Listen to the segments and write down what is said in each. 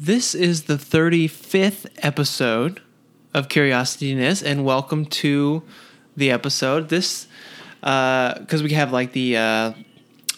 This is the 35th episode of Curiosityness, and welcome to the episode. This, because we have like the uh,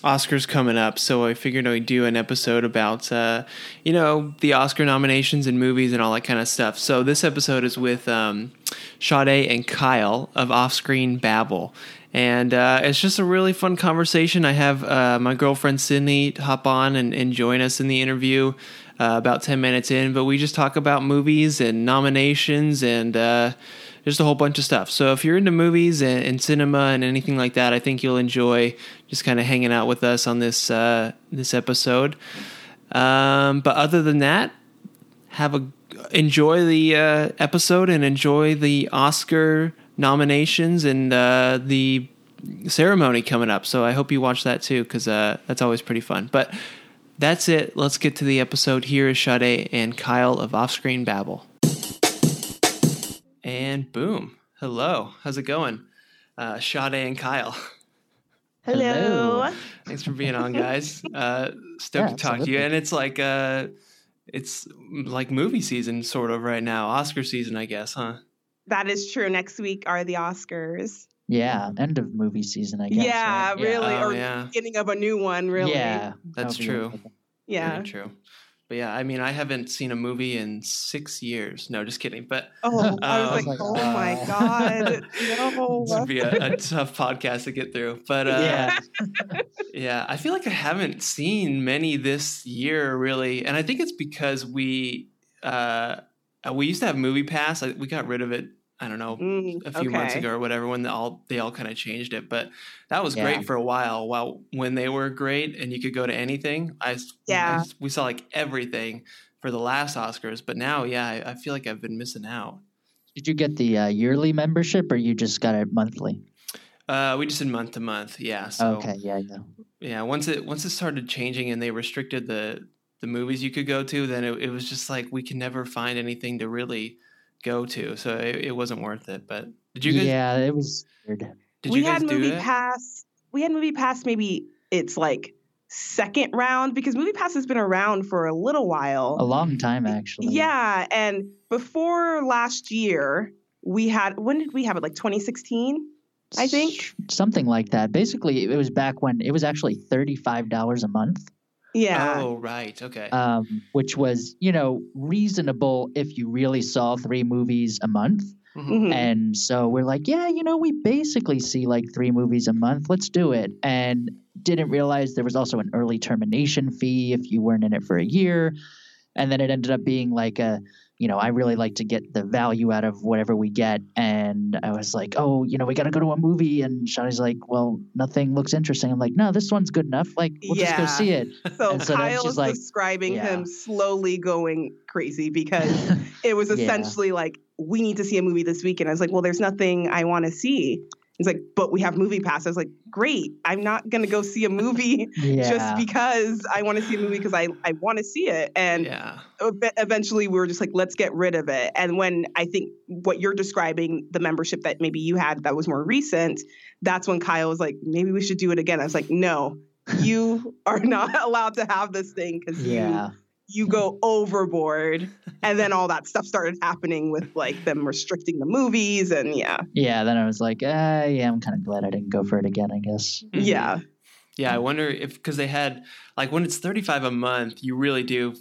Oscars coming up, so I figured I'd do an episode about, uh, you know, the Oscar nominations and movies and all that kind of stuff. So this episode is with um, Sade and Kyle of Offscreen Babble. And uh, it's just a really fun conversation. I have uh, my girlfriend Sydney hop on and, and join us in the interview uh, about 10 minutes in, but we just talk about movies and nominations and uh, just a whole bunch of stuff. So if you're into movies and, and cinema and anything like that, I think you'll enjoy just kind of hanging out with us on this uh, this episode. Um, but other than that, have a enjoy the uh, episode and enjoy the Oscar nominations and uh, the ceremony coming up. So I hope you watch that too because uh, that's always pretty fun. But that's it. Let's get to the episode. Here is Sade and Kyle of Offscreen Babble. And boom. Hello. How's it going? Uh, Sade and Kyle. Hello. Thanks for being on, guys. Uh, stoked Yeah, to talk to you. And it's like uh, it's like movie season sort of right now. Oscar season, I guess, huh? That is true. Next week are the Oscars. Yeah, end of movie season, I guess. yeah, right? really. Oh, or yeah. beginning of a new one, really. Yeah, That's that'll true. Yeah. Very true. But yeah, I mean, I haven't seen a movie in six years. No, just kidding. But Oh, I was Um, like, oh uh, my God. No. this would be a, a tough podcast to get through. But uh, Yeah. Yeah, I feel like I haven't seen many this year really, and I think it's because we uh, we used to have Movie Pass. I, we got rid of it. I don't know Mm, a few months ago or whatever when they all they all kind of changed it, but that was Yeah. great for a while. While when they were great and you could go to anything, I s- I Yeah. s- we saw like everything for the last Oscars. But now, yeah, I, I feel like I've been missing out. Did you get the uh, yearly membership or you just got it monthly? Uh, we just did month to month, yeah. So okay, yeah, yeah. yeah once it once it started changing and they restricted the the movies you could go to then it, it was just like we can never find anything to really go to so it, it wasn't worth it but did you guys yeah, it was weird. did we you guys had Movie it Pass. We had Movie Pass maybe it's like second round because Movie Pass has been around for a little while. A long time, actually. Yeah. And before last year, we had, when did we have it? Like 2016? I think. Something like that. Basically, it was back when it was actually $35 a month, Yeah. oh right okay um, which was, you know, reasonable if you really saw three movies a month. Mhm. Mhm. And so we're like, yeah, you know, we basically see like three movies a month. Let's do it. And didn't realize there was also an early termination fee if you weren't in it for a year. And then it ended up being like a, you know, I really like to get the value out of whatever we get. And I was like, oh, you know, we got to go to a movie. And Sade's like, well, nothing looks interesting. I'm like, no, this one's good enough. Like, we'll just go see it. So And so then Kyle she's is like- describing yeah. him slowly going crazy because it was Yeah. essentially like, we need to see a movie this weekend. I was like, well, there's nothing I want to see. He's like, but we have movie pass. I was like, great. I'm not going to go see a movie yeah. just because I want to see a movie because I, I want to see it. And yeah eventually we were just like, let's get rid of it. And when I think what you're describing, the membership that maybe you had that was more recent, that's when Kyle was like, maybe we should do it again. I was like, no, you are not allowed to have this thing because yeah. you you go overboard. And then all that stuff started happening with like them restricting the movies and yeah. Yeah. Then I was like, uh, yeah, I'm kind of glad I didn't go for it again, I guess. Mhm. Yeah. yeah i wonder if because they had like when it's 35 a month you really do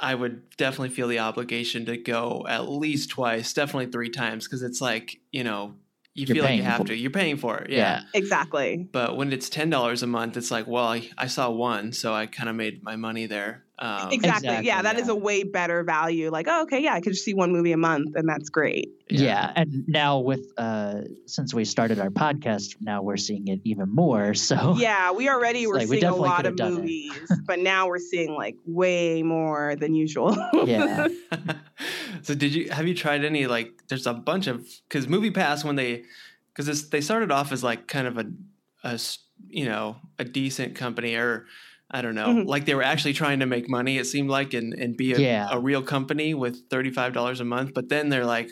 i would definitely feel the obligation to go at least twice definitely three times because it's like you know you You're feel like you have for to you're paying for it Yeah. Exactly. But when it's ten dollars a month, it's like, well, I, I saw one, so I kind of made my money there. Um, Exactly. Exactly, Yeah, that is yeah. a way better value. Like, oh, okay, yeah, I could just see one movie a month and that's great. Yeah. and now with uh since we started our podcast, now we're seeing it even more. So Yeah, we already were like, we seeing a lot of have done it. movies, but now we're seeing like way more than usual. yeah, so did you have you tried any like? There's a bunch of because Movie Pass when they because they started off as like kind of a a you know a decent company or I don't know Mhm. like they were actually trying to make money. It seemed like and and be a, Yeah. a real company with thirty five dollars a month. But then they're like.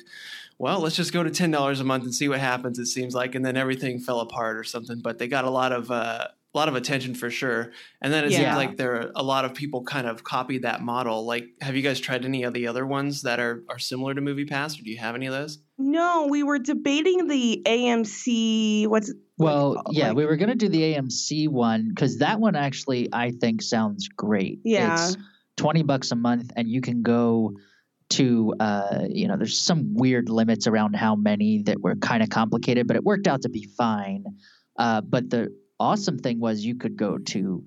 Well, let's just go to ten dollars a month and see what happens. It seems like, and then everything fell apart or something. But they got a lot of uh, a lot of attention for sure. And then it Yeah. seems like there are a lot of people kind of copied that model. Like, have you guys tried any of the other ones that are are similar to Movie Pass, or do you have any of those? No, we were debating the AMC. What's Well, like, yeah, like- we were gonna do the AMC one because that one actually I think sounds great. Yeah. It's twenty bucks a month, and you can go to uh, you know, there's some weird limits around how many that were kind of complicated, but it worked out to be fine. Uh, but the awesome thing was you could go to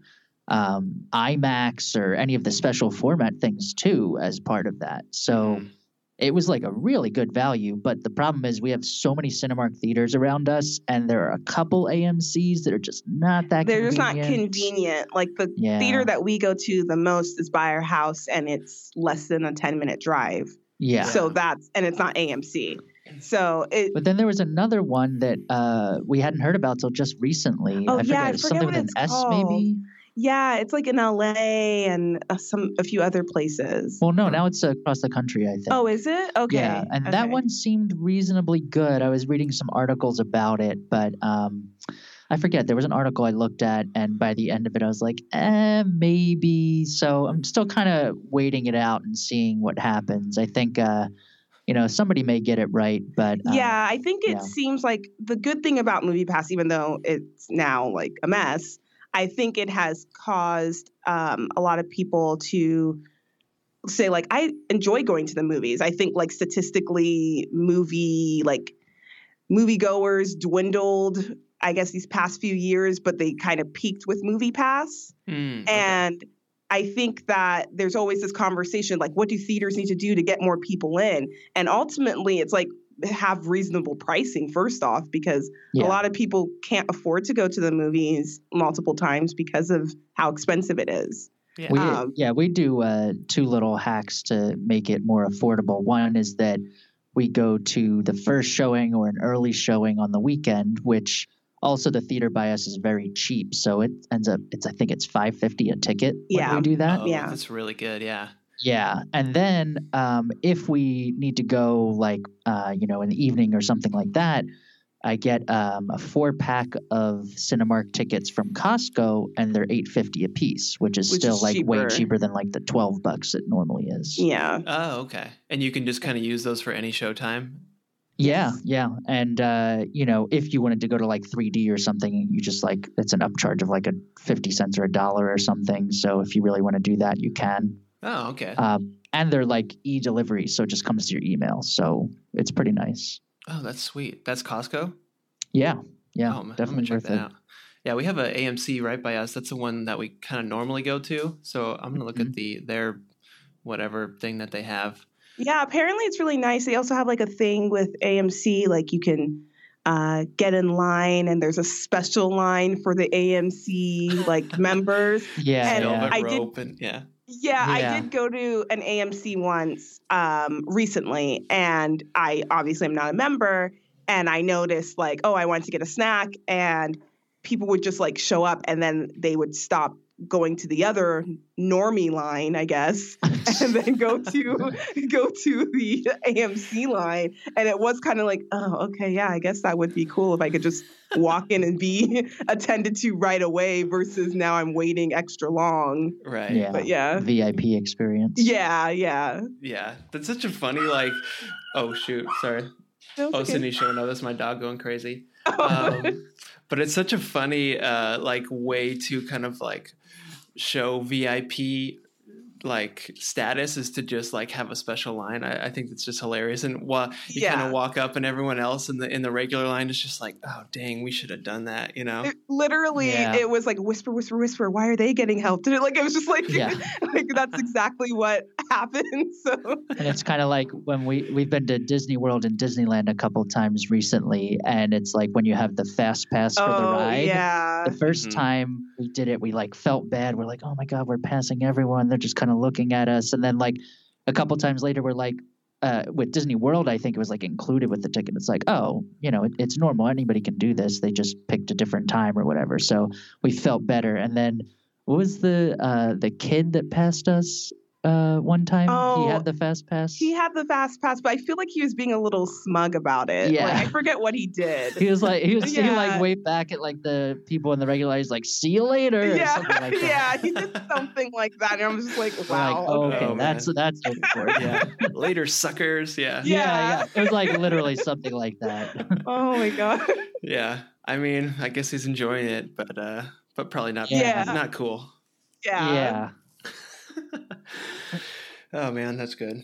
um, IMAX or any of the special format things too as part of that. So Mhm. it was like a really good value. But the problem is we have so many Cinemark theaters around us, and there are a couple AMC's that are just not that. they're just not convenient. convenient. Like the Yeah. theater that we go to the most is by our house, and it's less than a ten minute drive. Yeah. So that's and it's not AMC. So it But then there was another one that uh, we hadn't heard about till just recently. Oh, I yeah, I forget, forget something with an S called. maybe. yeah, it's like in LA and uh, some a few other places. Well, no, now it's across the country. I think. Oh, is it? Okay. Yeah, and that one seemed reasonably good. I was reading some articles about it, but um, I forget. There was an article I looked at, and by the end of it, I was like, eh, maybe. So I'm still kind of waiting it out and seeing what happens. I think, uh, you know, somebody may get it right, but uh, Yeah, I think it yeah. seems like the good thing about movie pass even though it's now like a mess, I think it has caused um, a lot of people to say like I enjoy going to the movies. I think like statistically, movie like moviegoers dwindled. I guess these past few years, but they kind of peaked with MoviePass. Mm, okay. And I think that there's always this conversation like, what do theaters need to do to get more people in? And ultimately, it's like have reasonable pricing first off, because yeah. a lot of people can't afford to go to the movies multiple times because of how expensive it is. yeah. We, Um, yeah, we do uh, two little hacks to make it more affordable. One is that we go to the first showing or an early showing on the weekend, which also the theater by us is very cheap. So it ends up it's I think it's five fifty a ticket when Yeah. we do that. oh, yeah. that's really good. Yeah. Yeah, and then um, if we need to go like uh, you know in the evening or something like that, I get um, a four pack of Cinemark tickets from Costco, and they're eight fifty a piece, which is Which still is like way cheaper. cheaper than like the twelve bucks it normally is. Yeah. Oh, okay. And you can just kind of use those for any showtime. Yeah, yeah, and uh, you know if you wanted to go to like 3D or something, you just like it's an upcharge of like a fifty cents or a dollar or something. So if you really want to do that, you can. Oh, okay. Um, and they're like e delivery, so it just comes to your email. So it's pretty nice. oh, that's sweet. That's Costco. Yeah, yeah, oh, definitely check worth that it. out. Yeah, we have a AMC right by us. That's the one that we kind of normally go to. So I'm gonna look Mm-hmm. at the their whatever thing that they have. Yeah, apparently it's really nice. They also have like a thing with AMC, like you can uh, get in line, and there's a special line for the AMC like members. Yeah, And yeah. Velvet I did- rope and yeah. Yeah, Yeah. I did go to an AMC once um, recently, and I obviously am not a member. And I noticed, like, oh, I wanted to get a snack, and people would just like show up, and then they would stop going to the other normie line, I guess, and then go to go to the AMC line. And it was kind of like, oh, okay, yeah, I guess that would be cool if I could just walk in and be attended to right away versus now I'm waiting extra long. Right. Yeah. But yeah. VIP experience. Yeah, yeah. Yeah. That's such a funny like. Oh shoot! Sorry. That's Oh, okay. Sydney's showing up. That's my dog going crazy. Um, but it's such a funny uh, like way to kind of like show VIP like status is to just like have a special line. I, I think it's just hilarious. And while you kind of walk up and everyone else in the in the regular line is just like, oh dang, we should have done that. You know? It- literally, Yeah. it was like whisper, whisper, whisper. Why are they getting help? Like it was just like, Yeah. like that's exactly what happened. So And it's kind of like when we we've been to Disney World and Disneyland a couple times recently, and it's like when you have the fast pass for the oh ride. yeah, The 1st Mhm. time we did it, we like felt bad. We're like, oh my god, we're passing everyone. They're just kind of looking at us. And then like a couple times later, we're like, uh, with Disney World, I think it was like included with the ticket. It's like, oh, you know, it, it's normal. Anybody can do this. They just picked a different time or whatever. So we felt better. And then what was the uh, the kid that passed us? Uh, one time? Oh, he had the fast pass. He had the fast pass, but I feel like he was being a little smug about it. Yeah. Like, I forget what he did. He was like, he was, he Yeah. like waved back at like the people in the regular. He's like, "See you later," or yeah, something like that. yeah, he did something like that, and I'm just like, wow. like, oh, okay, Oh, that's man. that's overboard. Yeah. Later, suckers. Yeah. Yeah. yeah, yeah. It was like literally something like that. oh my god. Yeah. I mean, I guess he's enjoying it, but uh, but probably not. Yeah. Not cool. Yeah. yeah. oh man, that's good.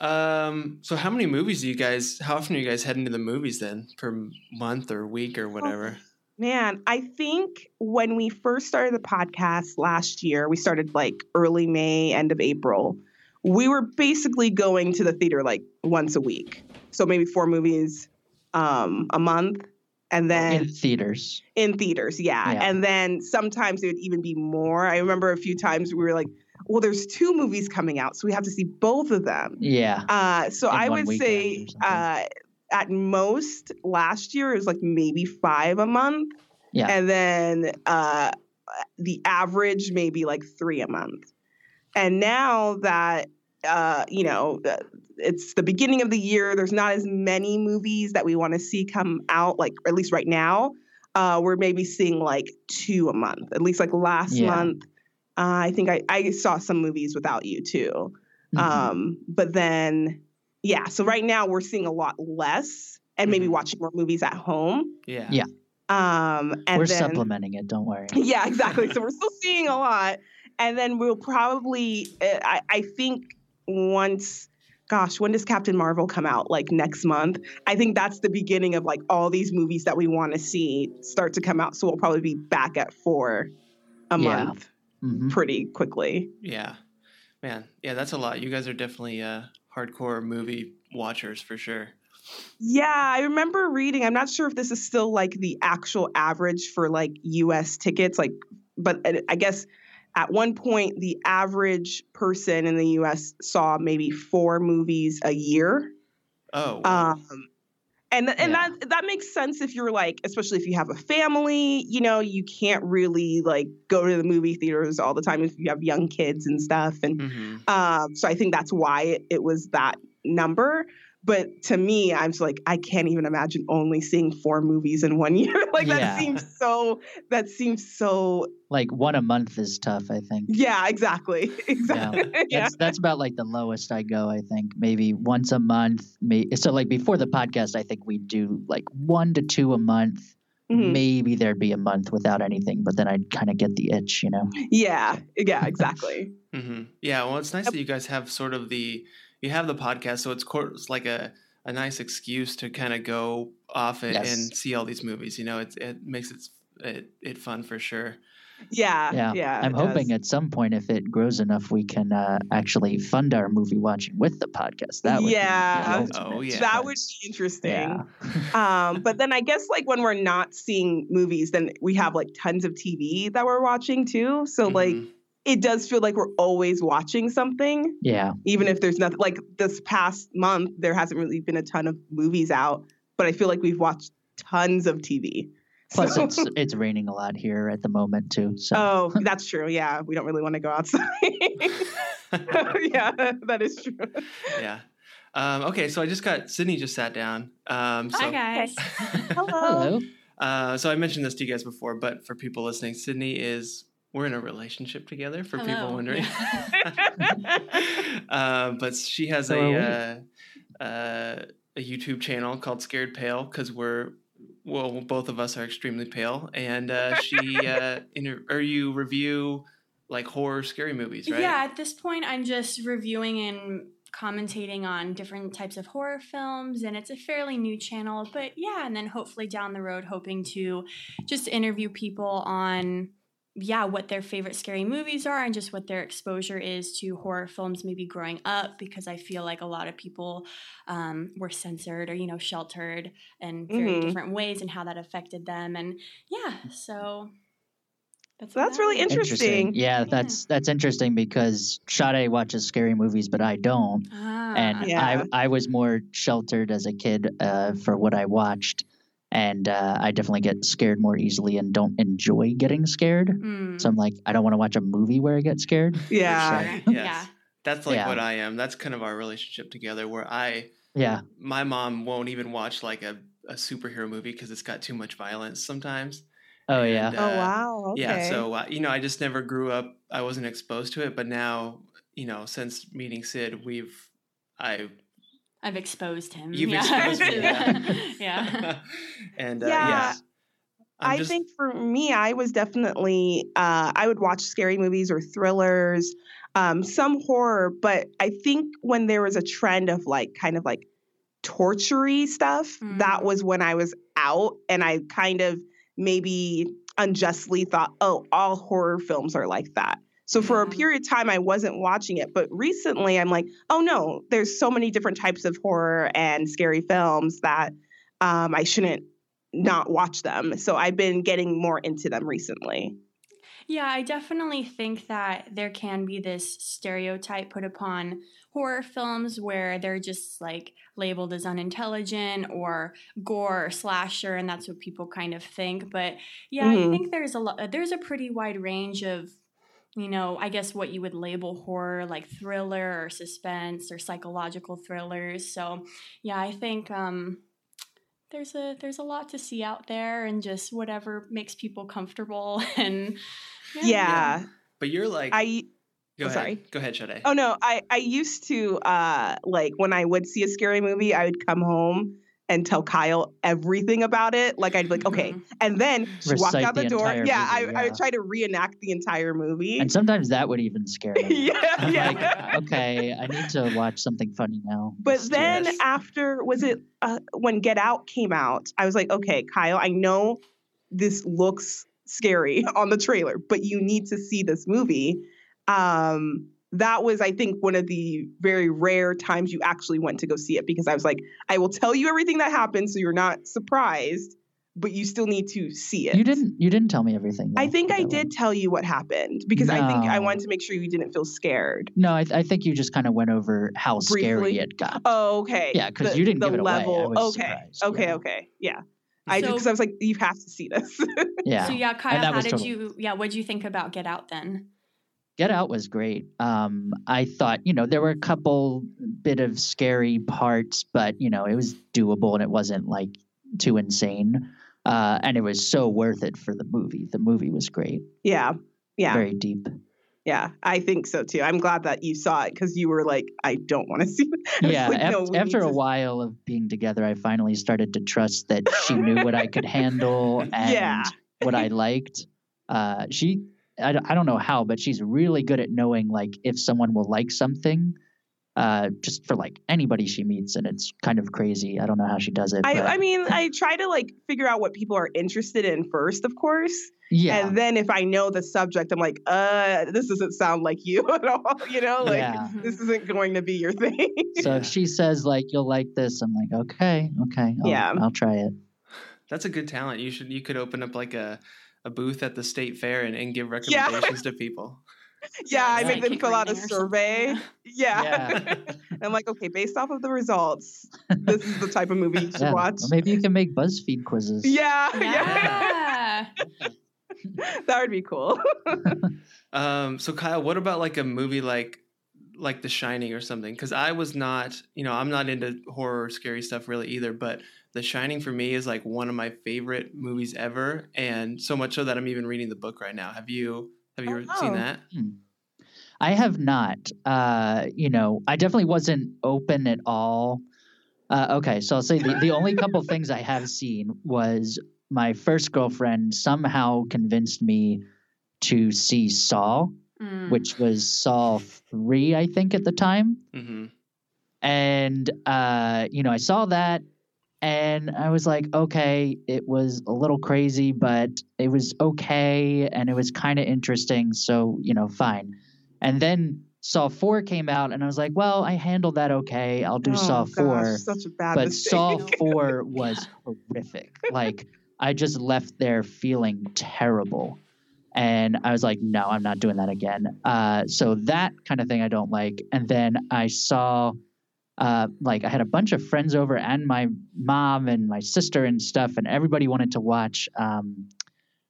Um, so how many movies do you guys? How often are you guys heading to the movies then? Per month or week or whatever? Man, I think when we first started the podcast last year, we started like early May, end of April. We were basically going to the theater like once a week. So maybe four movies um, a month. And then In theaters. in theaters, yeah. Yeah. And then sometimes it would even be more. I remember a few times we were like, well, there's two movies coming out, so we have to see both of them. Yeah. Uh, so In I would say uh, at most last year it was like maybe five a month. Yeah. And then uh, the average maybe like three a month. And now that uh, you know it's the beginning of the year, there's not as many movies that we want to see come out. Like at least right now, uh, we're maybe seeing like two a month. At least like last Yeah. month, uh, I think I, I saw some movies without you too. Mhm. Um, but then, yeah, so right now we're seeing a lot less and maybe Mhm. watching more movies at home. Yeah. Yeah. Um, and We're then, supplementing it. Don't worry. Yeah, exactly. so we're still seeing a lot. And then we'll probably, uh, I, I think once, gosh, when does Captain Marvel come out? Like next month? I think that's the beginning of like all these movies that we want to see start to come out. So we'll probably be back at four a Yeah. month Mhm. pretty quickly. Yeah. Man. Yeah, that's a lot. You guys are definitely uh, hardcore movie watchers for sure. Yeah, I remember reading. I'm not sure if this is still like the actual average for like US tickets, like, but I- I guess at one point the average person in the US saw maybe four movies a year. Oh. wow. Um, and and Yeah. that that makes sense if you're like, especially if you have a family, you know, you can't really like go to the movie theaters all the time if you have young kids and stuff. And Mhm. um, so I think that's why it, it was that number. But to me, I'm just like, I can't even imagine only seeing four movies in one year. like Yeah. that seems so. That seems so. Like one a month is tough. I think. Yeah, exactly, exactly. Yeah, that's that's about like the lowest I go. I think maybe once a month. May, so like before the podcast, I think we do like one to two a month. Mhm. Maybe there'd be a month without anything, but then I'd kind of get the itch, you know. yeah, yeah, exactly. hmm Yeah, well, it's nice that you guys have sort of the you have the podcast, so it's, cor- it's like a, a nice excuse to kind of go off it Yes. and see all these movies. You know, it it makes it it, it fun for sure. Yeah, Yeah, yeah. I'm hoping does. at some point, if it grows enough, we can uh, actually fund our movie watching with the podcast. That would Yeah. be Oh, yeah. that would be interesting. Yeah. um, but then I guess like when we're not seeing movies, then we have like tons of TV that we're watching too. So like Mhm. It does feel like we're always watching something. yeah, even if there's nothing like this past month there hasn't really been a ton of movies out but i feel like we've watched tons of tv Plus, So- it's it's raining a lot here at the moment too. So oh that's true yeah we don't really want to go outside yeah that is true yeah. Um, okay, so I just got Sydney just sat down. Um, so, Hi guys. hello. uh, so I mentioned this to you guys before, but for people listening, Sydney is we're in a relationship together. For people wondering, uh, but she has So a uh, uh, a YouTube channel called Scared Pale because we're well, both of us are extremely pale, and uh, she uh, inter- or you review like horror scary movies, right? Yeah, at this point, I'm just reviewing and commentating on different types of horror films, and it's a fairly new channel. But yeah, and then hopefully down the road, hoping to just interview people on yeah what their favorite scary movies are and just what their exposure is to horror films maybe growing up because i feel like a lot of people um, were censored or you know sheltered in very Mhm. different ways and how that affected them and yeah so that's, that's that really is. Interesting. Yeah, that's that's interesting because Sade watches scary movies, but I don't. Ah. and Yeah. I I was more sheltered as a kid uh, for what I watched, and uh, I definitely get scared more easily and don't enjoy getting scared. Mm. So I'm like, I don't want to watch a movie where I get scared. yeah Sure. Yes. Yeah. That's like Yeah. what I am. That's kind of our relationship together where I Yeah. my mom won't even watch like a, a superhero movie because it's got too much violence sometimes. Oh And, yeah. uh, oh wow. Okay. Yeah, so uh, you know, I just never grew up. I wasn't exposed to it, but now, you know, since meeting Sid, we've I I've exposed him. You've yeah. exposed me, yeah. the- yeah. and uh, Yeah, yeah, I'm I just- think for me, I was definitely uh, I would watch scary movies or thrillers, um, some horror, but I think when there was a trend of like kind of like tortury stuff, that Mm. was when I was out, and I kind of maybe unjustly thought, oh, all horror films are like that. So for a period of time, I wasn't watching it, but recently I'm like, oh no, there's so many different types of horror and scary films that um, I shouldn't not watch them. So I've been getting more into them recently. Yeah, I definitely think that there can be this stereotype put upon horror films where they're just like labeled as unintelligent or gore or slasher, and that's what people kind of think. But yeah, I Mhm. think there's a lot. There's a pretty wide range of, you know, I guess what you would label horror, like thriller or suspense or psychological thrillers. So yeah, I think um, there's a there's a lot to see out there, and just whatever makes people comfortable and. Yeah. but you're like, I go oh, ahead, sorry. go ahead, Sade. oh no, I I used to uh like when I would see a scary movie, I would come home and tell Kyle everything about it. Like I'd be like, okay, Mhm. and then she walked out the, the door. entire Yeah, movie, I, I would try to reenact the entire movie. And sometimes that would even scare me. yeah, I'm yeah. like, okay, I need to watch something funny now. But Let's then after was it uh, when Get Out came out, I was like, okay, Kyle, I know this looks scary on the trailer, but you need to see this movie. Um, that was, I think, one of the very rare times you actually went to go see it because I was like, I will tell you everything that happened so you're not surprised, but you still need to see it. you didn't you didn't tell me everything. I think I did one. tell you what happened because I think I wanted to make sure you didn't feel scared. No, I, I think you just kind of went over how scary it got. Oh, okay. Yeah, because you didn't the give it away. I level. was okay. surprised, Okay. yeah. Okay. Yeah. I did So- because I was like, you have to see this. Yeah. So yeah, Kyle, how did totally- you? Yeah, what did you think about Get Out then? Get Out was great. Um, I thought, you know, there were a couple bit of scary parts, but you know, it was doable and it wasn't like too insane. Uh, and it was so worth it for the movie. The movie was great, yeah. Yeah. very deep. Yeah. I think so too. I'm glad that you saw it because you were like, I don't want to see it. Yeah, like, no, we after a to- while of being together, I finally started to trust that she knew what I could handle and Yeah. what I liked. Uh, she, I, don't- I don't know how, but she's really good at knowing like if someone will like something, uh, just for like anybody she meets, and it's kind of crazy. I don't know how she does it. I, but I mean, I try to like figure out what people are interested in first, of course. yeah, And then if I know the subject, I'm like, uh, this doesn't sound like you at all. You know, like Yeah. this isn't going to be your thing. so if she says like you'll like this, I'm like okay, okay, I'll, Yeah. I'll try it. That's a good talent. You should you could open up like a, a booth at the state fair and, and give recommendations to people. yeah, I make like them fill out a survey. something, Yeah. Yeah. I'm like, okay, based off of the results, this is the type of movie you should Yeah, watch. or maybe you can make BuzzFeed quizzes. Yeah, Yeah. yeah, Yeah. that would be cool. Um, so Kyle, what about like a movie like like The Shining or something? Because I was not, you know, I'm not into horror or scary stuff really either. But The Shining for me is like one of my favorite movies ever, and so much so that I'm even reading the book right now. Have you have you Oh, ever seen wow. that? I have not. Uh, you know, I definitely wasn't open at all. Uh, okay, so I'll say the, the only couple things I have seen was my first girlfriend somehow convinced me to see Saw, Mm. which was Saw 3, I think, at the time. Mm-hmm. And, uh, you know, I saw that and I was like, okay, it was a little crazy, but it was okay and it was kind of interesting. So, you know, fine. And then Saw 4 came out and I was like, well, I handled that okay. I'll do Oh, Saw gosh, 4. such a bad But mistake. Saw 4 was horrific. Like, I just left there feeling terrible. And I was like, no, I'm not doing that again. Uh, so that kind of thing I don't like. And then I saw, uh, like, I had a bunch of friends over and my mom and my sister and stuff, and everybody wanted to watch, um,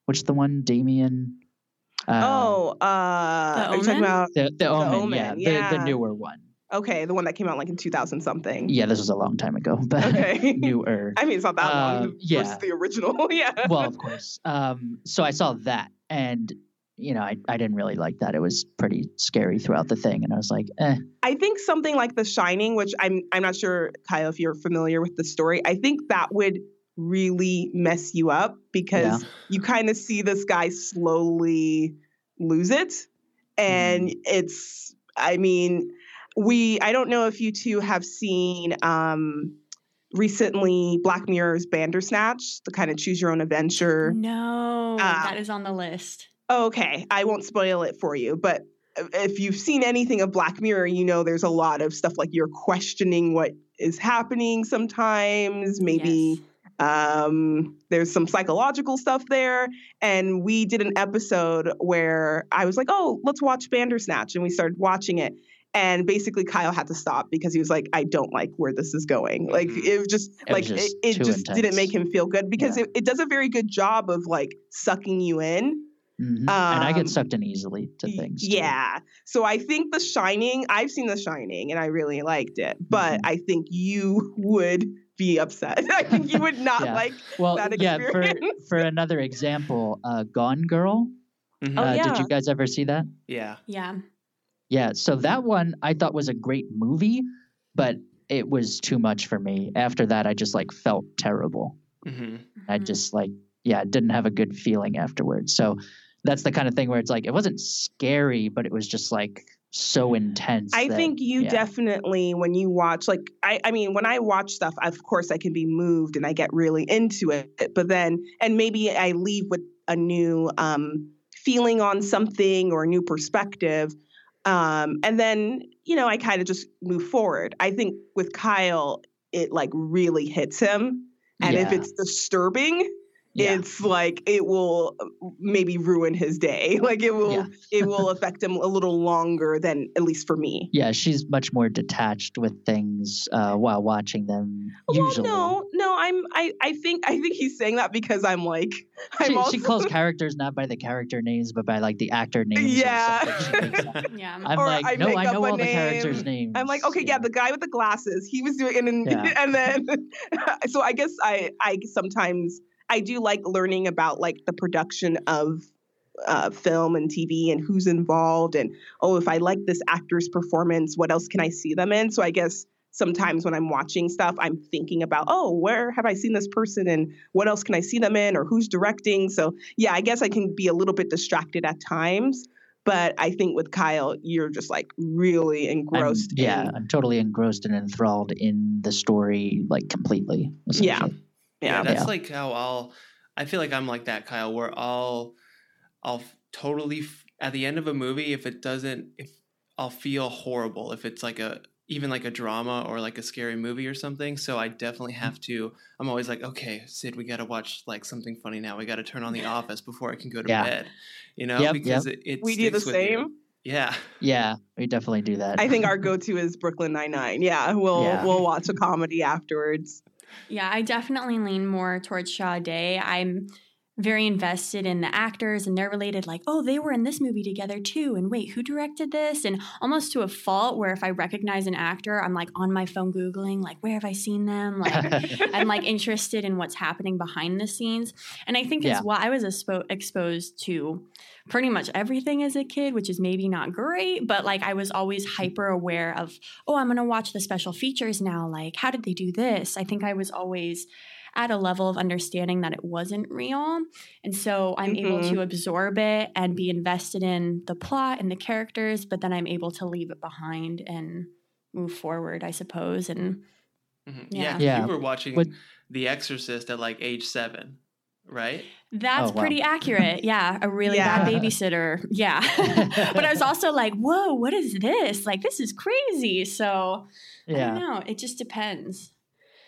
which the one, Damien? Uh, oh, uh, are you talking about? the, the, Omen, Omen, yeah, yeah. the newer one. Okay, the one that came out like in 2000 something. Yeah, this was a long time ago, but Okay. newer. I mean, it's not that Uh, long yeah. the original. yeah. well, of course. Um, so I saw that, and you know, I, I didn't really like that. It was pretty scary throughout the thing, and I was like, eh. I think something like The Shining, which I'm I'm not sure, Kyle, if you're familiar with the story. I think that would really mess you up because you kind of see this guy slowly lose it, and it's. I mean, we. I don't know if you two have seen. Um, recently black mirror's bandersnatch the kind of choose your own adventure No, Ah. that is on the list. Okay, I won't spoil it for you, but if you've seen anything of Black Mirror, you know there's a lot of stuff like you're questioning what is happening sometimes. Maybe um, there's some psychological stuff there. And we did an episode where I was like, oh, let's watch Bandersnatch. And we started watching it. And basically, Kyle had to stop because he was like, I don't like where this is going. Like, Mhm. it was just, It like, just it, it just didn't make him feel good because Yeah. it, it does a very good job of like sucking you in. Mhm. and I Um, get sucked in easily to Y- things. too. Yeah. So I think The Shining, I've seen The Shining and I really liked it, but Mhm. I think you would be upset. I think you would not Yeah. like. Well, that yeah. For experience. for another example, uh, Gone Girl. Mhm. Oh, uh, Did you guys ever see that? yeah. Yeah. Yeah. So that one I thought was a great movie, but it was too much for me. After that, I just like felt terrible. hmm I Mhm. just like, yeah, didn't have a good feeling afterwards. So that's the kind of thing where it's like, it wasn't scary, but it was just like so intense. I that- think you yeah. definitely, when you watch, like, I, I mean, when I watch stuff, of course, I can be moved and I get really into it. But then, and maybe I leave with a new um, feeling on something or a new perspective. Um, and then, you know, I kind of just move forward. I think with Kyle, it like really hits him. And if it's disturbing, Yeah. it's like it will maybe ruin his day. Like it will Yeah. it will affect him a little longer than at least for me. Yeah, she's much more detached with things uh, while watching them. Usually, Well, no, no, I'm I I think I think he's saying that because I'm like I'm she, also she calls characters not by the character names, but by like the actor names. Yeah. Or she. Yeah. I'm Or like, I no, I up know a all the name. characters' names. I'm like, okay, yeah, the guy with the glasses, he was doing, and then, Yeah. and then, so I guess I, I sometimes I do like learning about like the production of uh, film and TV and who's involved, and oh, if I like this actor's performance, what else can I see them in? So I guess sometimes when I'm watching stuff, I'm thinking about, oh, where have I seen this person, and what else can I see them in, or who's directing? So yeah, I guess I can be a little bit distracted at times. But I think with Kyle, you're just like really I'm- engrossed. yeah, in- I'm totally engrossed and enthralled in the story, like completely. Yeah. Essentially. Yeah, yeah. that's Yeah. like how I'll. I feel like I'm like that, Kyle. Where I'll, I'll totally at the end of a movie if it doesn't, if I'll feel horrible if it's like a even like a drama or like a scary movie or something. So I definitely Mm-hmm. have to. I'm always like, okay, Sid, we got to watch like something funny now. We got to turn on The Office before I can go to Yeah. bed. You know, Yep, because it, it We do the sticks with you. same. Yeah. Yeah, we definitely do that. I think our go-to is Brooklyn Nine-Nine. Yeah, we'll Yeah. we'll watch a comedy afterwards. Yeah, I definitely lean more towards Sade. I'm very invested in the actors and they're related like oh they were in this movie together too and wait who directed this? And almost to a fault where if i recognize an actor i'm like on my phone googling like where have i seen them? Like i'm like interested in what's happening behind the scenes. And i think Yeah. it's why i was expo- exposed to pretty much everything as a kid which is maybe not great but like i was always hyper aware of oh i'm going to watch the special features now like how did they do this? I think i was always at a level of understanding that it wasn't real. And so I'm able Mhm. to absorb it and be invested in the plot and the characters, but then I'm able to leave it behind and move forward, I suppose. And Mhm. Yeah. Yeah. Yeah. You were watching What- The Exorcist at like age seven, right? that's Oh, wow. pretty accurate. Yeah. A really Yeah. bad babysitter. Yeah. but I was also like, whoa, what is this? Like, this is crazy. So I don't yeah. know. It just depends.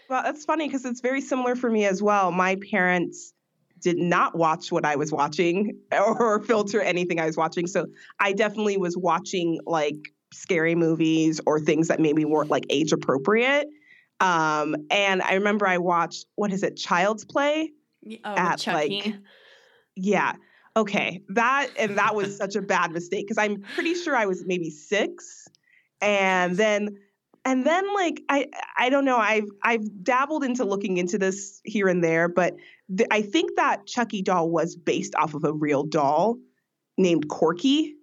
Well, that's funny because it's very similar for me as well. My parents did not watch what I was watching or filter anything I was watching. So I definitely was watching like scary movies or things that maybe weren't like age appropriate. Um, and I remember I watched what is it, Child's Play? Oh, At, Chucky. like, Yeah. okay, that and that was such a bad mistake because I'm pretty sure I was maybe six, and then and then like I I don't know I've I've dabbled into looking into this here and there, but the, I think that Chucky doll was based off of a real doll named Corky,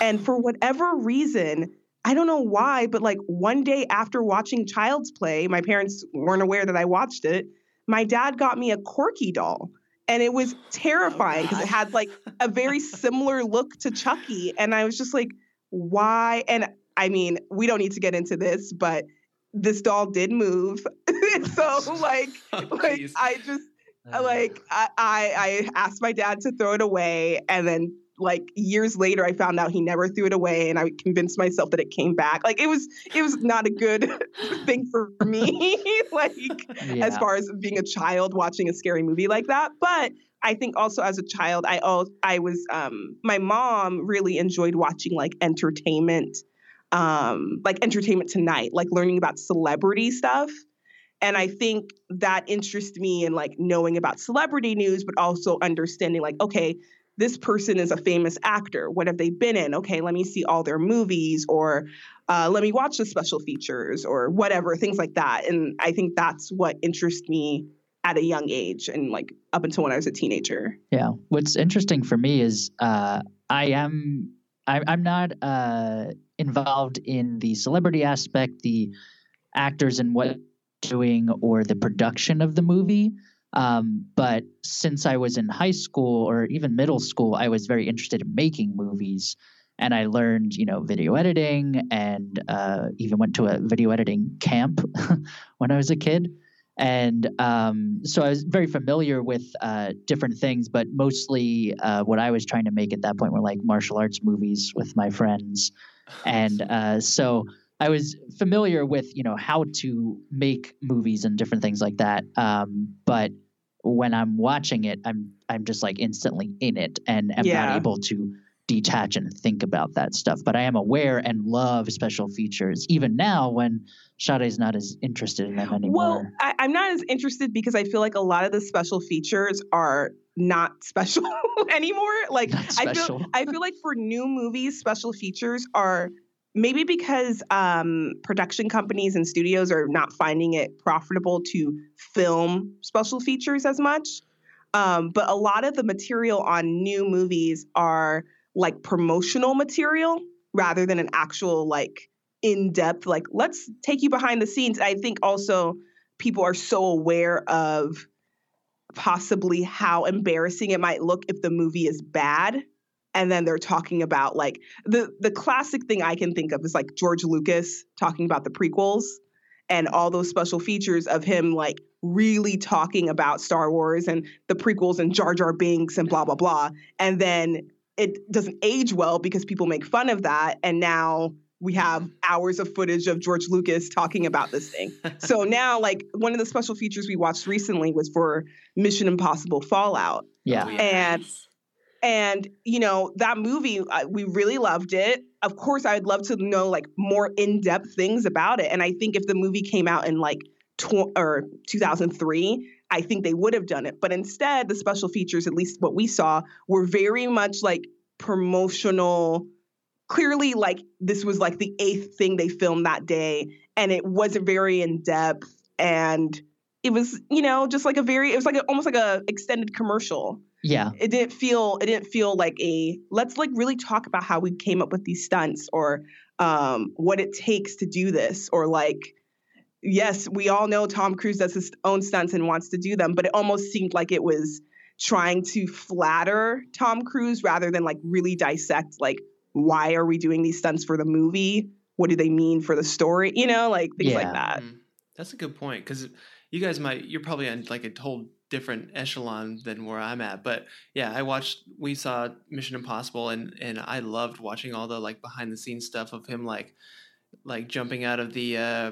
and for whatever reason. I don't know why, but like one day after watching Child's Play, my parents weren't aware that I watched it. My dad got me a Corky doll and it was terrifying because oh, it had like a very similar look to Chucky. And I was just like, why? And I mean, we don't need to get into this, but this doll did move. so like, oh, like I just uh. like I, I asked my dad to throw it away and then like years later I found out he never threw it away and I convinced myself that it came back. Like it was it was not a good thing for me like yeah. as far as being a child watching a scary movie like that. But I think also as a child I all I was um my mom really enjoyed watching like entertainment um like entertainment tonight, like learning about celebrity stuff. And I think that interests me in like knowing about celebrity news, but also understanding like, okay, this person is a famous actor. What have they been in? Okay, let me see all their movies or uh, let me watch the special features or whatever, things like that. And I think that's what interests me at a young age and like up until when I was a teenager. Yeah. What's interesting for me is uh, I am I, I'm not uh, involved in the celebrity aspect, the actors and what doing or the production of the movie. Um, but since I was in high school or even middle school, I was very interested in making movies. And I learned, you know, video editing and uh, even went to a video editing camp when I was a kid. And um, so I was very familiar with uh, different things, but mostly uh, what I was trying to make at that point were like martial arts movies with my friends. And uh, so I was familiar with, you know, how to make movies and different things like that. Um, but when I'm watching it, I'm I'm just like instantly in it and am yeah. not able to detach and think about that stuff. But I am aware and love special features, even now when Sade's not as interested in them anymore. Well, I, I'm not as interested because I feel like a lot of the special features are not special anymore. Like I feel I feel like for new movies, special features are maybe because um, production companies and studios are not finding it profitable to film special features as much. Um, but a lot of the material on new movies are like promotional material rather than an actual like in depth like let's take you behind the scenes. I think also people are so aware of possibly how embarrassing it might look if the movie is bad and then they're talking about like the the classic thing I can think of is like George Lucas talking about the prequels and all those special features of him like really talking about Star Wars and the prequels and Jar Jar Binks and blah blah blah and then it doesn't age well because people make fun of that and now we have hours of footage of George Lucas talking about this thing. so now like one of the special features we watched recently was for Mission Impossible Fallout. Yeah. Oh, and and, you know, that movie, we really loved it. Of course, I would love to know like more in depth things about it. And I think if the movie came out in like tw- or 2003, I think they would have done it. But instead, the special features, at least what we saw, were very much like promotional. Clearly, like this was like the eighth thing they filmed that day, and it wasn't very in depth. And it was, you know, just like a very, it was like a, almost like a extended commercial yeah it didn't feel it didn't feel like a let's like really talk about how we came up with these stunts or um what it takes to do this or like yes we all know tom cruise does his own stunts and wants to do them but it almost seemed like it was trying to flatter tom cruise rather than like really dissect like why are we doing these stunts for the movie what do they mean for the story you know like things yeah. like that mm-hmm. that's a good point because you guys might you're probably on like a whole different echelon than where I'm at. But yeah, I watched we saw Mission Impossible and and I loved watching all the like behind the scenes stuff of him like like jumping out of the uh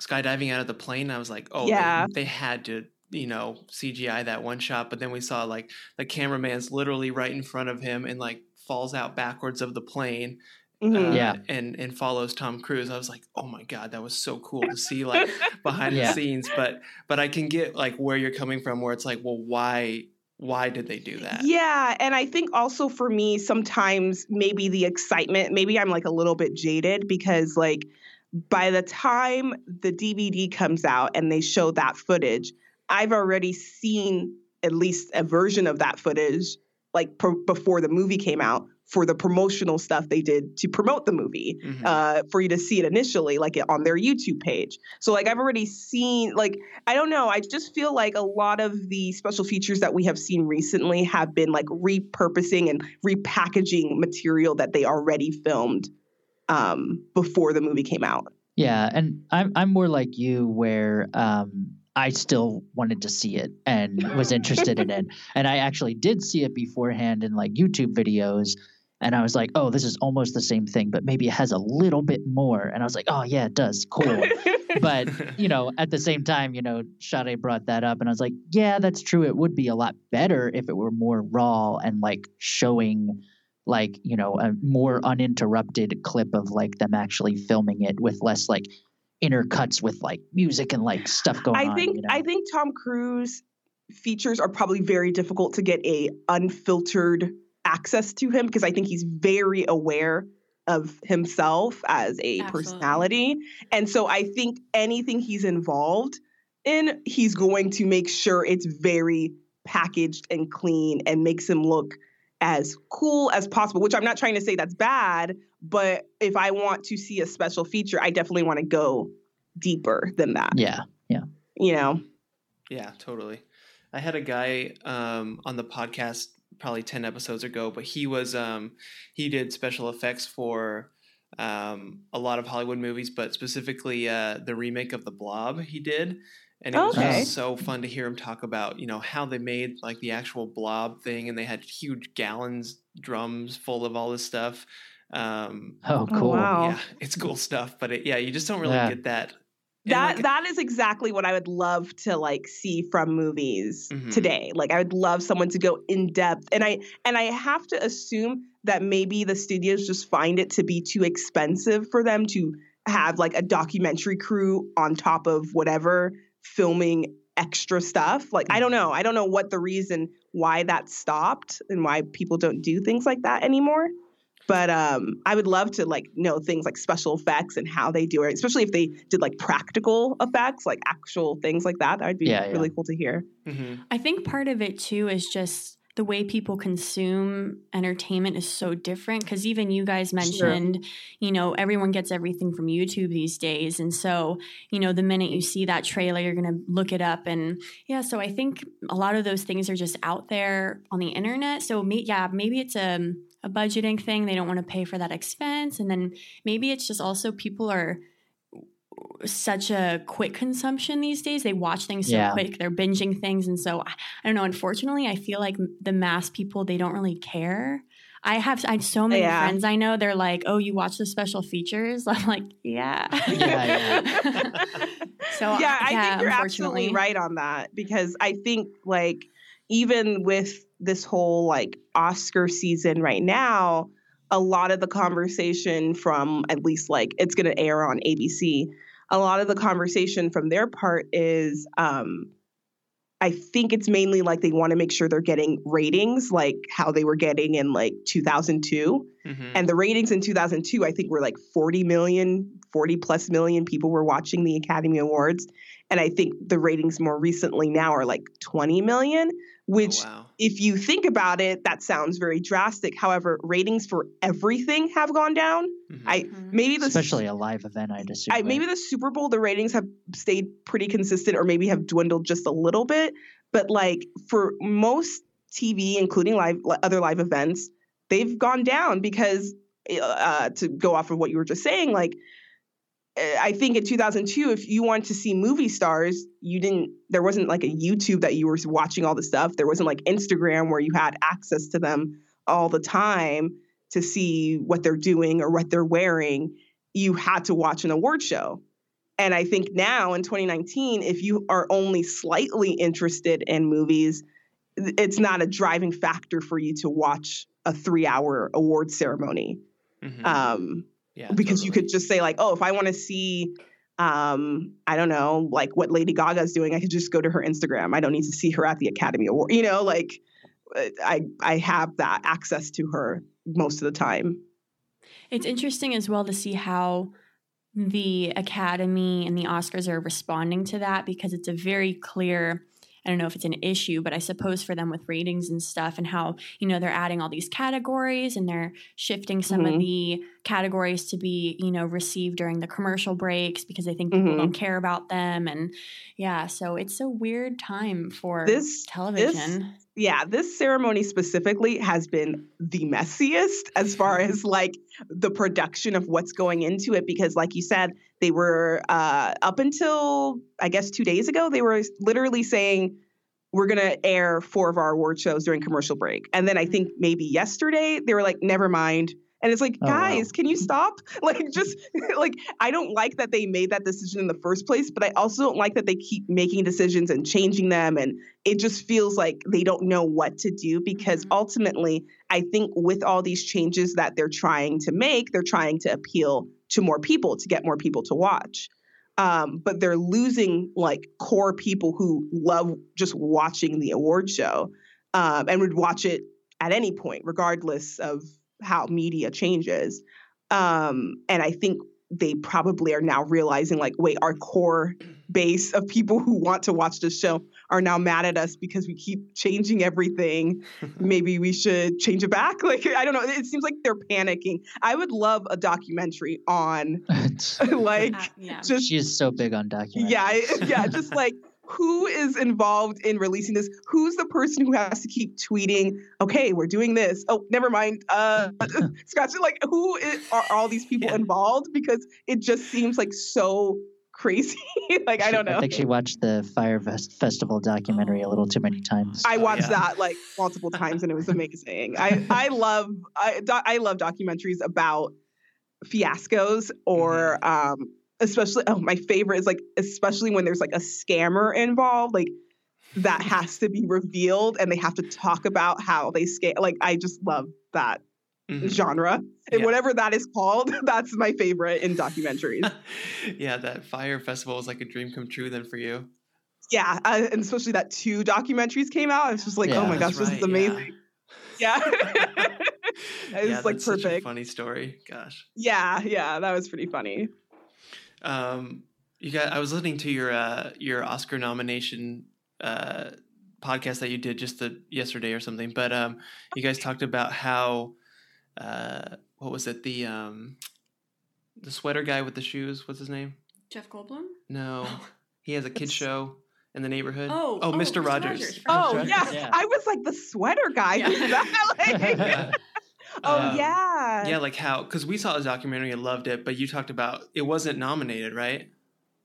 skydiving out of the plane. I was like, "Oh, yeah. they, they had to you know CGI that one shot, but then we saw like the cameraman's literally right in front of him and like falls out backwards of the plane Mm-hmm. Uh, yeah, and and follows Tom Cruise. I was like, oh my god, that was so cool to see like behind yeah. the scenes. But but I can get like where you're coming from, where it's like, well, why why did they do that? Yeah, and I think also for me sometimes maybe the excitement, maybe I'm like a little bit jaded because like by the time the DVD comes out and they show that footage, I've already seen at least a version of that footage like before the movie came out for the promotional stuff they did to promote the movie mm-hmm. uh, for you to see it initially like on their youtube page so like i've already seen like i don't know i just feel like a lot of the special features that we have seen recently have been like repurposing and repackaging material that they already filmed um, before the movie came out yeah and i'm, I'm more like you where um, I still wanted to see it and was interested in it. And I actually did see it beforehand in like YouTube videos. And I was like, oh, this is almost the same thing, but maybe it has a little bit more. And I was like, oh, yeah, it does. Cool. but, you know, at the same time, you know, Sade brought that up. And I was like, yeah, that's true. It would be a lot better if it were more raw and like showing like, you know, a more uninterrupted clip of like them actually filming it with less like intercuts with like music and like stuff going on. I on. think you know? I think Tom Cruise features are probably very difficult to get a unfiltered access to him because I think he's very aware of himself as a Absolutely. personality. And so I think anything he's involved in, he's going to make sure it's very packaged and clean and makes him look as cool as possible, which I'm not trying to say that's bad, but if I want to see a special feature, I definitely want to go deeper than that. Yeah. Yeah. You know? Yeah, totally. I had a guy um, on the podcast probably 10 episodes ago, but he was, um, he did special effects for um, a lot of Hollywood movies, but specifically uh, the remake of The Blob he did and it was okay. just so fun to hear him talk about you know how they made like the actual blob thing and they had huge gallons drums full of all this stuff um, oh cool wow. yeah it's cool stuff but it, yeah you just don't really yeah. get that that like, that is exactly what I would love to like see from movies mm-hmm. today. Like I would love someone to go in depth and I and I have to assume that maybe the studios just find it to be too expensive for them to have like a documentary crew on top of whatever filming extra stuff. Like, I don't know. I don't know what the reason why that stopped and why people don't do things like that anymore. But um, I would love to like know things like special effects and how they do it, especially if they did like practical effects, like actual things like that. That'd be yeah, really yeah. cool to hear. Mm-hmm. I think part of it too is just the way people consume entertainment is so different because even you guys mentioned sure. you know everyone gets everything from youtube these days. And so you know the minute you see that trailer you're going to look it up. And yeah so i think a lot of those things are just out there on the internet. So may, yeah maybe it's a, a budgeting thing. They don't want to pay for that expense. And then maybe it's just also people are such a quick consumption these days. They watch things so yeah. quick. They're binging things, and so I, I, don't know. Unfortunately, I feel like the mass people they don't really care. I have I have so many yeah. friends I know. They're like, "Oh, you watch the special features?" I'm like, "Yeah, yeah." yeah. so yeah, I think you're absolutely right on that because I think like even with this whole like Oscar season right now, a lot of the conversation from at least like it's going to air on ABC a lot of the conversation from their part is um, I think it's mainly like they want to make sure they're getting ratings like how they were getting in like 2002. Mm-hmm. And the ratings in 2002, I think were like 40 million, 40 plus million people were watching the Academy Awards. And I think the ratings more recently now are like 20 million, which, oh, wow. if you think about it, that sounds very drastic. However, ratings for everything have gone down. Mm-hmm. I mm-hmm. maybe the especially a live event, I'd assume. I, maybe the Super Bowl, the ratings have stayed pretty consistent, or maybe have dwindled just a little bit. But like for most TV, including live other live events, they've gone down because uh, to go off of what you were just saying, like I think in 2002, if you wanted to see movie stars, you didn't, there wasn't like a YouTube that you were watching all the stuff. There wasn't like Instagram where you had access to them all the time to see what they're doing or what they're wearing. You had to watch an award show. And I think now in 2019, if you are only slightly interested in movies, it's not a driving factor for you to watch a three hour award ceremony. Mm-hmm. Um, yeah, because totally. you could just say like, oh, if I want to see, um, I don't know, like what Lady Gaga is doing, I could just go to her Instagram. I don't need to see her at the Academy Award. You know, like I I have that access to her most of the time. It's interesting as well to see how the Academy and the Oscars are responding to that because it's a very clear I don't know if it's an issue, but I suppose for them with ratings and stuff and how, you know, they're adding all these categories and they're shifting some Mhm. of the categories to be, you know, received during the commercial breaks because they think people Mhm. don't care about them. And yeah, so it's a weird time for This- television. yeah, this ceremony specifically has been the messiest as far as like the production of what's going into it. Because, like you said, they were uh, up until I guess two days ago, they were literally saying, we're going to air four of our award shows during commercial break. And then I think maybe yesterday they were like, never mind. And it's like, Oh, wow. guys, can you stop? Like, just like, I don't like that they made that decision in the first place, but I also don't like that they keep making decisions and changing them. And it just feels like they don't know what to do because Mhm. ultimately, I think with all these changes that they're trying to make, they're trying to appeal to more people to get more people to watch. Um, but they're losing like core people who love just watching the award show um, and would watch it at any point, regardless of how media changes. Um, and I think they probably are now realizing like, wait, our core base of people who want to watch this show are now mad at us because we keep changing everything. Maybe we should change it back. Like, I don't know. It seems like they're panicking. I would love a documentary on like Uh, yeah. just she is so big on documentaries. yeah, yeah, just like who is involved in releasing this? Who's the person who has to keep tweeting? Okay, we're doing this. Oh, never mind. Uh, scratch it. Like, who is, are all these people Yeah. involved? Because it just seems like so crazy. like, I don't know. I think she watched the Fyre Fest- Festival documentary a little too many times. I Oh, watched yeah. that like multiple times and it was amazing. I I love I do- I love documentaries about fiascos or Mm-hmm. um especially oh my favorite is like especially when there's like a scammer involved like that has to be revealed and they have to talk about how they scam like I just love that Mhm. genre and Yeah. whatever that is called that's my favorite in documentaries. yeah, that Fyre festival was like a dream come true then for you. yeah, uh, and especially that two documentaries came out. I was just like, Yeah. oh my gosh, this is right, yeah. amazing. Yeah. It was, like, that's such a perfect. funny story. Gosh. Yeah, yeah, that was pretty funny. Um, you got. I was listening to your uh, your Oscar nomination uh, podcast that you did just the, yesterday or something, but um, you guys talked about how uh, what was it the um, the sweater guy with the shoes? What's his name? Jeff Goldblum? No, he has a kid show in the neighborhood. Oh, oh, oh, Mr. Mr. Rogers. Rogers. Oh Rogers, yeah. yeah. I was like the sweater guy. Yeah. Who's that? Like- Yeah. oh Um, yeah. Yeah, like how? Because we saw the documentary and loved it, but you talked about it wasn't nominated, right?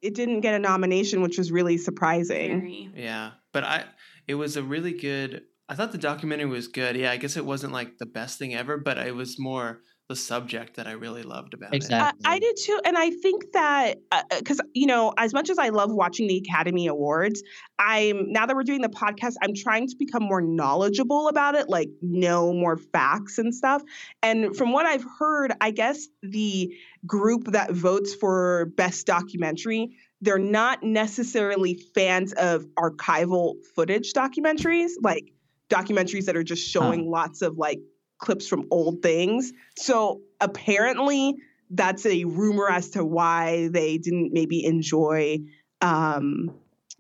It didn't get a nomination, which was really surprising. Very. Yeah, but I it was a really good. I thought the documentary was good. Yeah, I guess it wasn't like the best thing ever, but it was more the subject that I really loved about it. Exactly. I, I did too, and I think that uh, uh, because you know, as much as I love watching the Academy Awards, I'm now that we're doing the podcast, I'm trying to become more knowledgeable about it, like know more facts and stuff. And from what I've heard, I guess the group that votes for best documentary, they're not necessarily fans of archival footage documentaries, like documentaries that are just showing lots of like clips from old things. So apparently that's a rumor as to why they didn't maybe enjoy um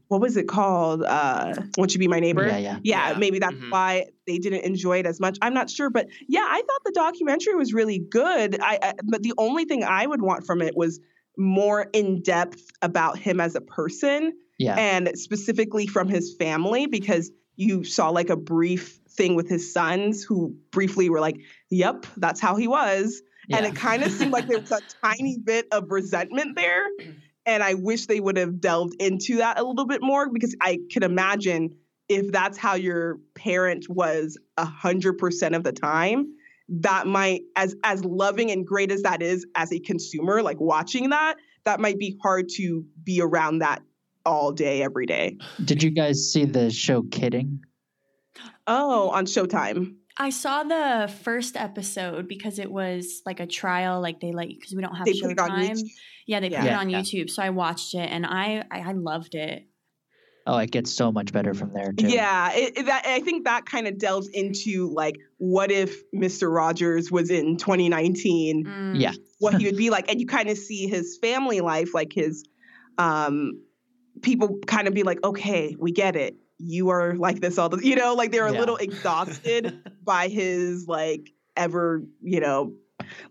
what was it called? Uh Won't You Be My Neighbor? Yeah, yeah. Yeah, Yeah. maybe that's Mhm. why they didn't enjoy it as much. I'm not sure, but yeah, I thought the documentary was really good. I, I but the only thing I would want from it was more in depth about him as a person Yeah. and specifically from his family because you saw like a brief thing with his sons who briefly were like, "Yep, that's how he was." And it kind of seemed like there was a tiny bit of resentment there. And I wish they would have delved into that a little bit more because I could imagine if that's how your parent was a hundred percent of the time, that might as as loving and great as that is as a consumer, like watching that, that might be hard to be around that all day, every day. Did you guys see the show Kidding? Oh, on Showtime. I saw the first episode because it was like a trial, like they let you because we don't have They put it on Showtime. YouTube. Yeah, they put Yeah. it on Yeah. YouTube, so I watched it and I I, I loved it. Oh, it gets so much better from there too. Yeah, it, it- that I think that kind of delves into like, what if Mr. Rogers was in 2019? Mm. Yeah. What he would be like, and you kind of see his family life, like his um, people kind of be like, okay, we get it. You are like this all the, you know, like they're a Yeah. little exhausted by his like ever, you know,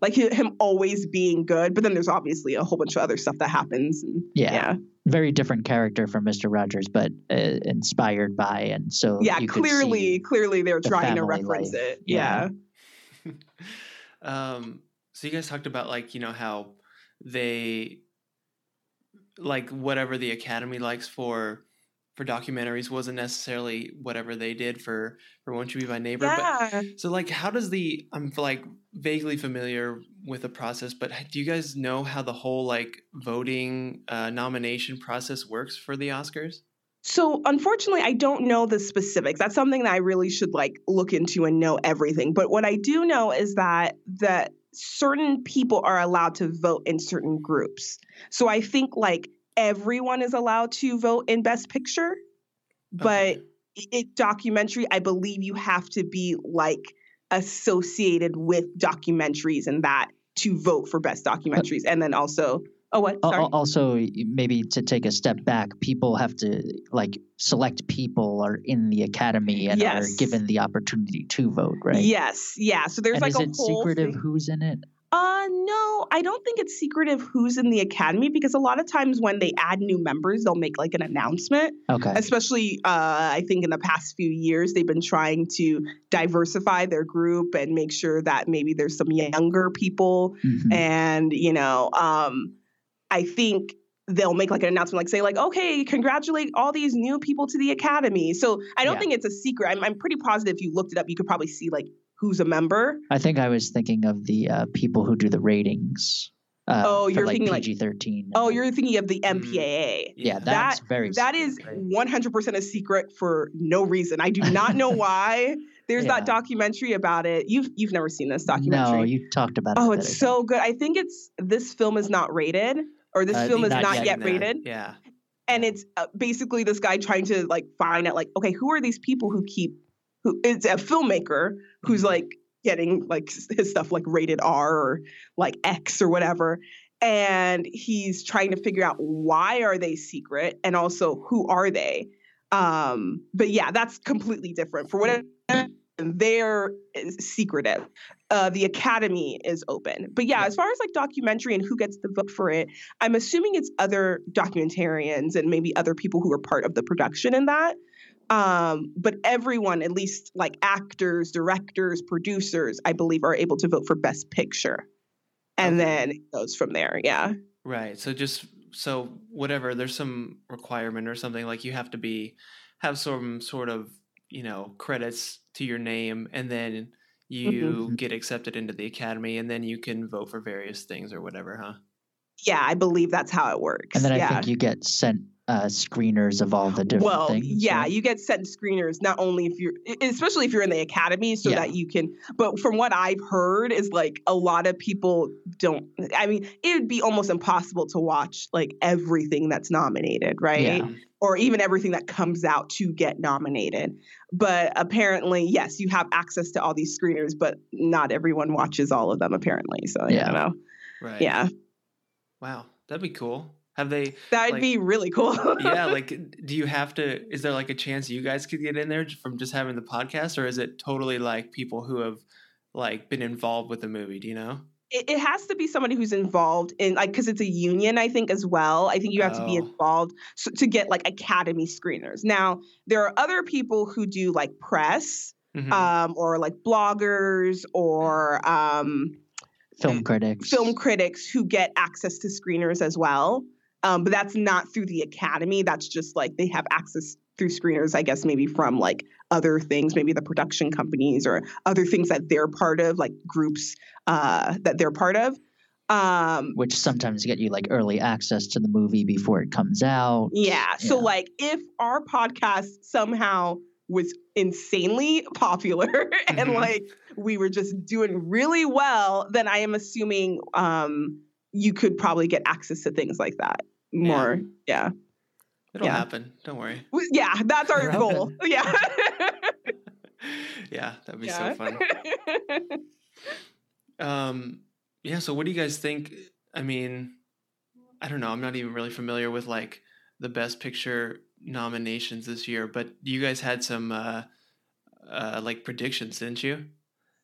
like him always being good. But then there's obviously a whole bunch of other stuff that happens. And, Yeah. yeah. Very different character from Mr. Rogers, but uh, inspired by, and so yeah you could clearly see- clearly they're the trying to reference life. it Yeah. yeah um, so you guys talked about like you know how they like whatever the Academy likes for for documentaries wasn't necessarily whatever they did for for Won't You Be My Neighbor. yeah But so like, how does the I'm like vaguely familiar with the process, but do you guys know how the whole like voting uh, nomination process works for the Oscars? so unfortunately i don't know the specifics that's something that i really should like look into and know everything but what i do know is that that certain people are allowed to vote in certain groups so i think like everyone is allowed to vote in best picture but Okay. it documentary i believe you have to be like associated with documentaries and that to vote for best documentaries and then also oh what sorry Also, maybe to take a step back, people have to like select people are in the academy and are given the opportunity to vote, right? yes yeah so there's and like is a it whole secretive thing- who's in it? Uh, no, I don't think it's secretive who's in the academy because a lot of times when they add new members, they'll make like an announcement. Okay. Especially, uh, I think in the past few years, they've been trying to diversify their group and make sure that maybe there's some younger people. Mhm. And, you know, um, I think they'll make like an announcement, like say, like, okay, congratulate all these new people to the academy. So I don't Yeah. think it's a secret. I'm, I'm pretty positive if you looked it up, you could probably see like who's a member. I think I was thinking of the uh, people who do the ratings. Uh, Oh, you're like thinking, like- PG thirteen. Oh, you're thinking of the. MPAA. yeah, that's very that is one hundred percent a secret for no reason. I do not know why. There's Yeah. that documentary about it. You've you've never seen this documentary. No, you talked about it. oh, a bit, I it's so good. I think it's this film is not rated or this Uh, film is not not, yet, yet, rated. Yeah. And it's uh, basically this guy trying to like find out like okay, who are these people who keep who it's a filmmaker who's Mhm. like getting like his stuff like rated R or like X or whatever. And he's trying to figure out why are they secret and also who are they. Um, but yeah, that's completely different. For whatever they're secretive. Uh, the academy is open. But yeah, as far as like documentary and who gets the vote for it, I'm assuming it's other documentarians and maybe other people who are part of the production in that. Um, but everyone, at least like actors, directors, producers, I believe, are able to vote for Best Picture. And Okay. then it goes from there. Yeah. Right. So just so whatever, there's some requirement or something like you have to be have some sort of you know credits to your name, and then you Mhm. get accepted into the academy, and then you can vote for various things or whatever, huh? Yeah, I believe that's how it works. And then I yeah. think you get sent uh, screeners of all the different well, things. yeah, right? you get sent screeners not only if you're, especially if you're in the academy, so Yeah. that you can. But from what I've heard, is like a lot of people don't. I mean, it would be almost impossible to watch like everything that's nominated, right? Yeah. Or even everything that comes out to get nominated. But apparently, yes, you have access to all these screeners, but not everyone watches all of them. Apparently, so Yeah. I don't know. Right. Yeah, Wow, that'd be cool. Have they? that'd Like- be really cool. yeah. Like, do you have to? Is there like a chance you guys could get in there from just having the podcast, or is it totally like people who have like been involved with the movie? Do you know? it, it has to be somebody who's involved in like because it's a union i think as well i think you have to be Oh. involved so, to get like academy screeners now there are other people who do like press Mhm. um, or like bloggers or um, film critics. film critics who get access to screeners as well um, but that's not through the academy that's just like they have access through screeners i guess maybe from like other things maybe the production companies or other things that they're part of like groups uh, that they're part of um, which sometimes get you like early access to the movie before it comes out. yeah so like if our podcast somehow was insanely popular and Mhm. like we were just doing really well then i am assuming um, you could probably get access to things like that more yeah. It'll Yeah. happen. Don't worry. Yeah, that's our We're goal. Yeah. Yeah, that'd be Yeah. so fun. Um, yeah. So, what do you guys think? I mean, I don't know. I'm not even really familiar with like the best picture nominations this year, but you guys had some uh, uh, like predictions, didn't you?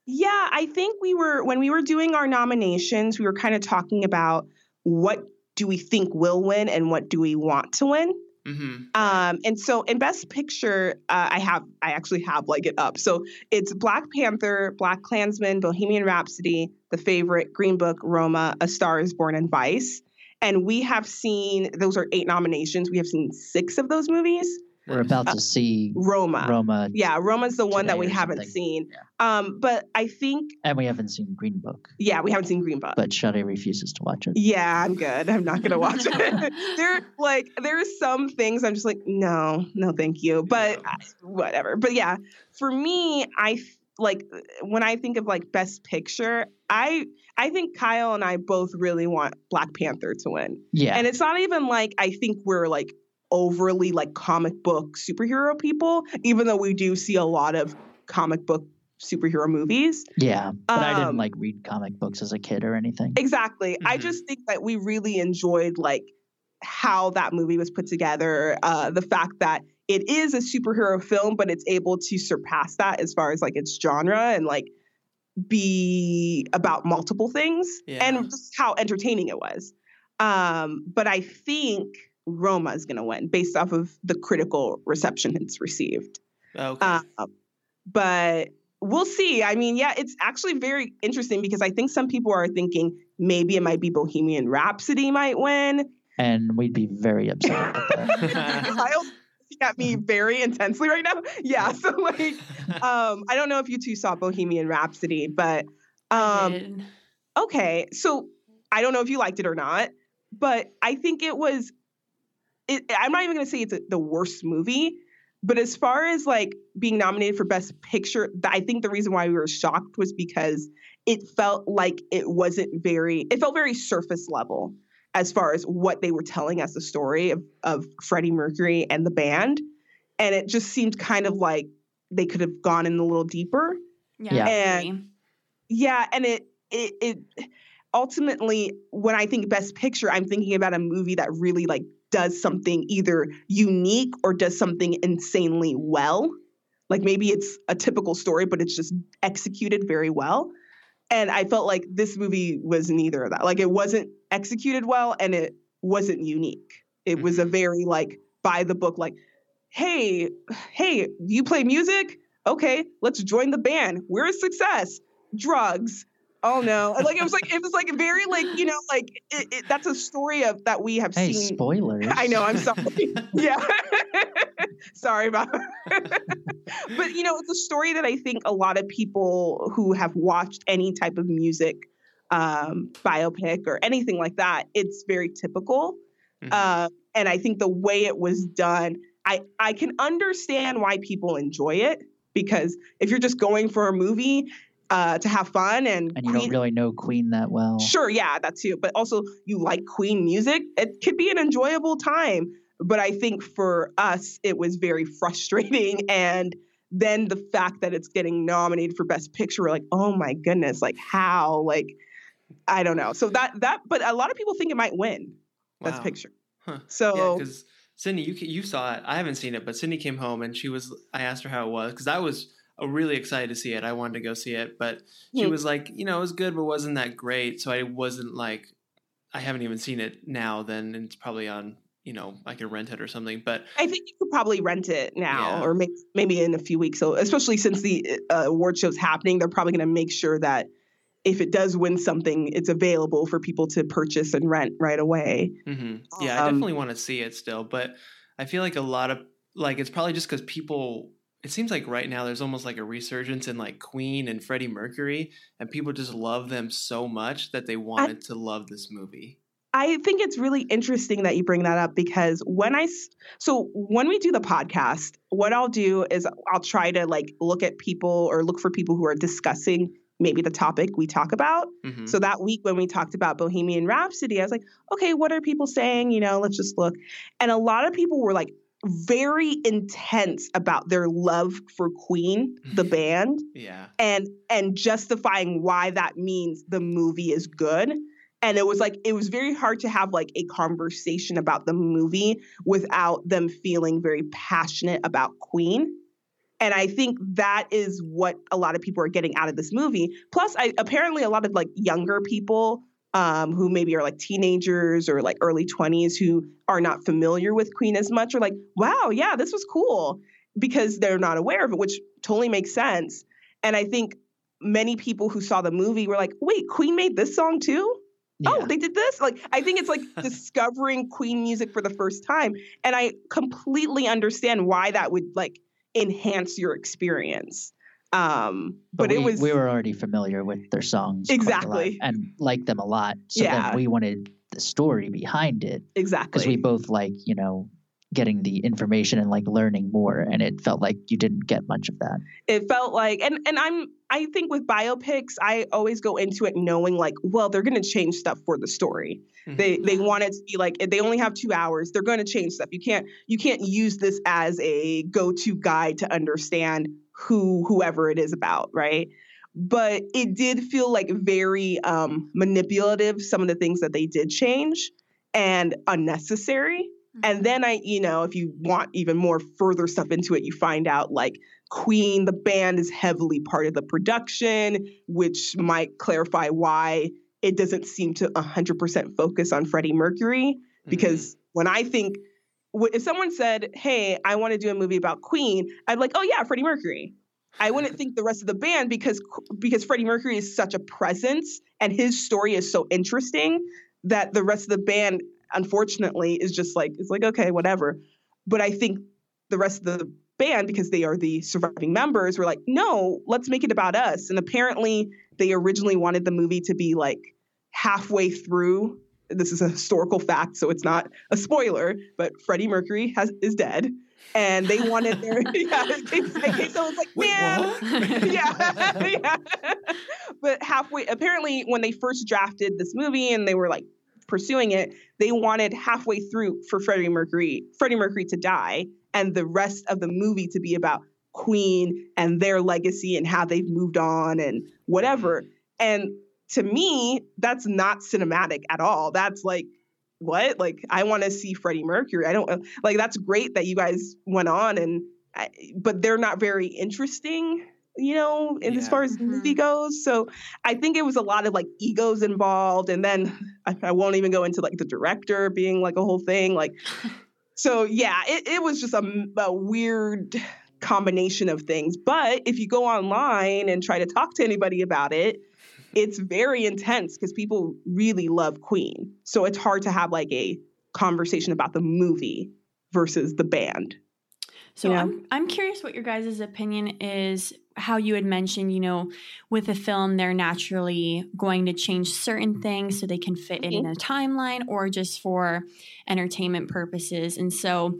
Yeah, I think we were when we were doing our nominations, we were kind of talking about what do we think will win and what do we want to win. Mm-hmm. Um, and so in Best Picture, uh, I have I actually have like it up. So it's Black Panther, BlacKkKlansman, Bohemian Rhapsody, The Favorite, Green Book, Roma, A Star Is Born, and Vice. And we have seen those are eight nominations. We have seen six of those movies. We're about to see Roma. Roma, Yeah, Roma's the one that we haven't something. seen. Um, but I think and we haven't seen Green Book, yeah, we haven't seen Green Book. but Sade refuses to watch it. Yeah, I'm good. I'm not gonna watch it. there, like, there are some things I'm just like, no, no, thank you. But Yeah. uh, whatever. But yeah, for me, I like when I think of like Best Picture, I I think Kyle and I both really want Black Panther to win, Yeah, and it's not even like I think we're like overly like comic book superhero people, even though we do see a lot of comic book superhero movies. yeah. But I Um, didn't like read comic books as a kid or anything. Exactly. I Mhm. just think that we really enjoyed like how that movie was put together. Uh, the fact that it is a superhero film, but it's able to surpass that as far as like its genre and like be about multiple things Yeah. and just how entertaining it was. Um, but I think Roma is going to win based off of the critical reception it's received. Okay. Um, but we'll see. I mean, yeah, it's actually very interesting because I think some people are thinking maybe it might be Bohemian Rhapsody might win. And we'd be very upset about that. Kyle's looking at me very intensely right now. Yeah, so like, um, I don't know if you two saw Bohemian Rhapsody, but um, okay, so I don't know if you liked it or not, but I think it was. It, I'm not even going to say it's a, the worst movie, but as far as like being nominated for Best Picture, th- I think the reason why we were shocked was because it felt like it wasn't very. It felt very surface level as far as what they were telling us the story of of Freddie Mercury and the band, and it just seemed kind of like they could have gone in a little deeper. Yeah. Yeah. And- Yeah, and it it it ultimately when I think best picture, I'm thinking about a movie that really like does something either unique or does something insanely well. Like maybe it's a typical story, but it's just executed very well. And I felt like this movie was neither of that. Like it wasn't executed well and it wasn't unique. It was a mm-hmm. very like by the book, like, hey, hey, you play music? Okay, let's join the band. We're a success. Drugs. Oh no! Like it was like it was like very like you know like it, it, that's a story of that we have hey, seen. spoilers. I know. I'm sorry. yeah. sorry about. but you know, it's a story that I think a lot of people who have watched any type of music um, biopic or anything like that, it's very typical. Mhm. Uh, and I think the way it was done, I I can understand why people enjoy it because if you're just going for a movie uh, to have fun and, and you Queen- don't really know Queen that well. Sure, yeah, that too. But also, you like Queen music. It could be an enjoyable time. But I think for us, it was very frustrating. And then the fact that it's getting nominated for Best Picture, we're like, oh my goodness, like how? Like, I don't know. So that that, but a lot of people think it might win Best Wow. Picture. Huh. So Yeah, because Sydney, you you saw it. I haven't seen it, but Sydney came home and she was. I asked her how it was because I was really excited to see it. I wanted to go see it, but she was like, you know, it was good, but wasn't that great. So I wasn't like, I haven't even seen it now. Then it's probably on. You know, I could rent it or something. But I think you could probably rent it now, Yeah. or maybe maybe in a few weeks. So especially since the uh, award show's happening, they're probably going to make sure that if it does win something, it's available for people to purchase and rent right away. hmm yeah, I Um, definitely want to see it still. But I feel like a lot of like it's probably just because people. It seems like right now there's almost like a resurgence in like Queen and Freddie Mercury, and people just love them so much that they wanted to love this movie. I think it's really interesting that you bring that up because when I so when we do the podcast, what I'll do is I'll try to like look at people or look for people who are discussing maybe the topic we talk about. Mhm. So that week when we talked about Bohemian Rhapsody, I was like, okay, what are people saying? You know, let's just look. And a lot of people were like very intense about their love for Queen, the mm-hmm. band, yeah. and and justifying why that means the movie is good. And it was like it was very hard to have like a conversation about the movie without them feeling very passionate about Queen. And I think that is what a lot of people are getting out of this movie. Plus, I apparently a lot of like younger people um, who maybe are like teenagers or like early 20s who are not familiar with Queen as much are like, wow, yeah, this was cool because they're not aware of it, which totally makes sense. And I think many people who saw the movie were like, wait, Queen made this song too? Oh, they did this? Like, I think it's like discovering Queen music for the first time. And I completely understand why that would like enhance your experience. Um, but, we, it was we were already familiar with their songs quite a lot Exactly. and liked them a lot. So Yeah. then we wanted the story behind it exactly because we both like you know getting the information and like learning more, and it felt like you didn't get much of that. it felt like and and i'm i think with biopics i always go into it knowing like well they're going to change stuff for the story Mhm. they they want it to be like they only have two hours they're going to change stuff you can't you can't use this as a go-to guide to understand who whoever it is about right? But it did feel like very um manipulative some of the things that they did change and unnecessary. And then I, you know, if you want even more further stuff into it, you find out like Queen, the band is heavily part of the production, which might clarify why it doesn't seem to 100% focus on Freddie Mercury. Because when I think, if someone said, hey, I want to do a movie about Queen, I'd be like, oh yeah, Freddie Mercury. I wouldn't think the rest of the band because because Freddie Mercury is such a presence and his story is so interesting that the rest of the band unfortunately is just like it's like okay whatever but i think the rest of the band because they are the surviving members were like no let's make it about us and apparently they originally wanted the movie to be like halfway through this is a historical fact so it's not a spoiler but freddie mercury has is dead and they wanted their yeah case, in case like Wait, man yeah, yeah. But halfway, apparently, when they first drafted this movie and they were like pursuing it, they wanted halfway through for Freddie Mercury, Freddie Mercury to die, and the rest of the movie to be about Queen and their legacy and how they've moved on and whatever. And to me, that's not cinematic at all. That's like what? Like I want to see Freddie Mercury. I don't like that's great that you guys went on and I, but they're not very interesting, you know, in, as far as the movie mm-hmm. goes. So I think it was a lot of like egos involved, and then I, I won't even go into like the director being like a whole thing. Like, so yeah, it, it was just a weird combination of things. But if you go online and try to talk to anybody about it, it's very intense because people really love Queen. So it's hard to have like a conversation about the movie versus the band. So Yeah. I'm I'm curious what your guys' opinion is. How you had mentioned, you know, with a film, they're naturally going to change certain things so they can fit it mm-hmm. in a timeline or just for entertainment purposes. And so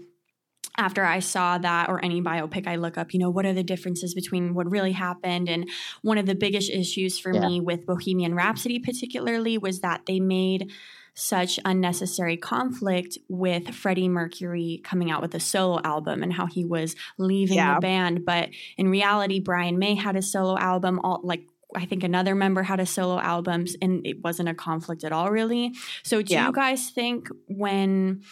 after I saw that or any biopic I look up, you know, what are the differences between what really happened? And one of the biggest issues for Yeah. me with Bohemian Rhapsody, particularly, was that they made such unnecessary conflict with Freddie Mercury coming out with a solo album and how he was leaving Yeah. the band. But in reality, Brian May had a solo album, all like I think another member had a solo albums and it wasn't a conflict at all really. So do Yeah. you guys think when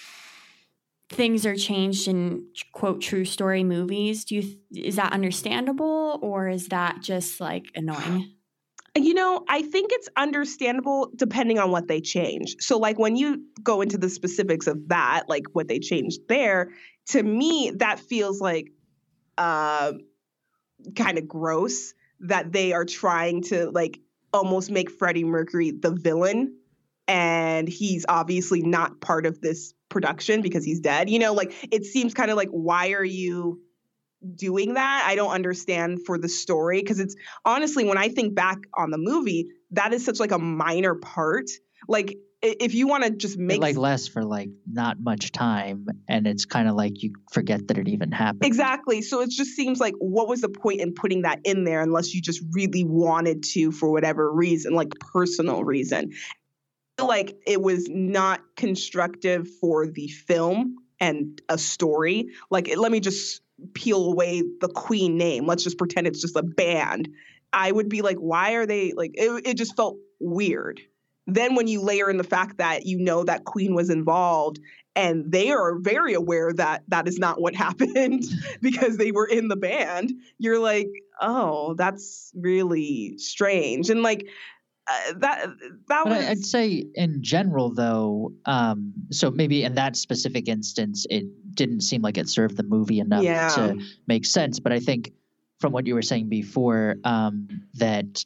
things are changed in quote true story movies, do you is that understandable or is that just like annoying? You know, I think it's understandable depending on what they change. So, like when you go into the specifics of that, like what they changed there, to me, that feels like uh, kind of gross that they are trying to like almost make Freddie Mercury the villain. And he's obviously not part of this production because he's dead. You know, like it seems kind of like, why are you doing that? I don't understand for the story because it's honestly when i think back on the movie that is such like a minor part like if you want to just It make like less for like not much time, and it's kind of like you forget that it even happened. Exactly. So it just seems like what was the point in putting that in there unless you just really wanted to for whatever reason, like personal reason. Like it was not constructive for the film and a story. Like it- let me just peel away the Queen name. Let's just pretend it's just a band. I would be like, why are they like it, it just felt weird. Then when you layer in the fact that you know that Queen was involved and they are very aware that that is not what happened because they were in the band you're like oh that's really strange and like uh, that that But was I'd say in general, though, um, so maybe in that specific instance, it didn't seem like it served the movie enough Yeah. to make sense. But I think from what you were saying before, um, that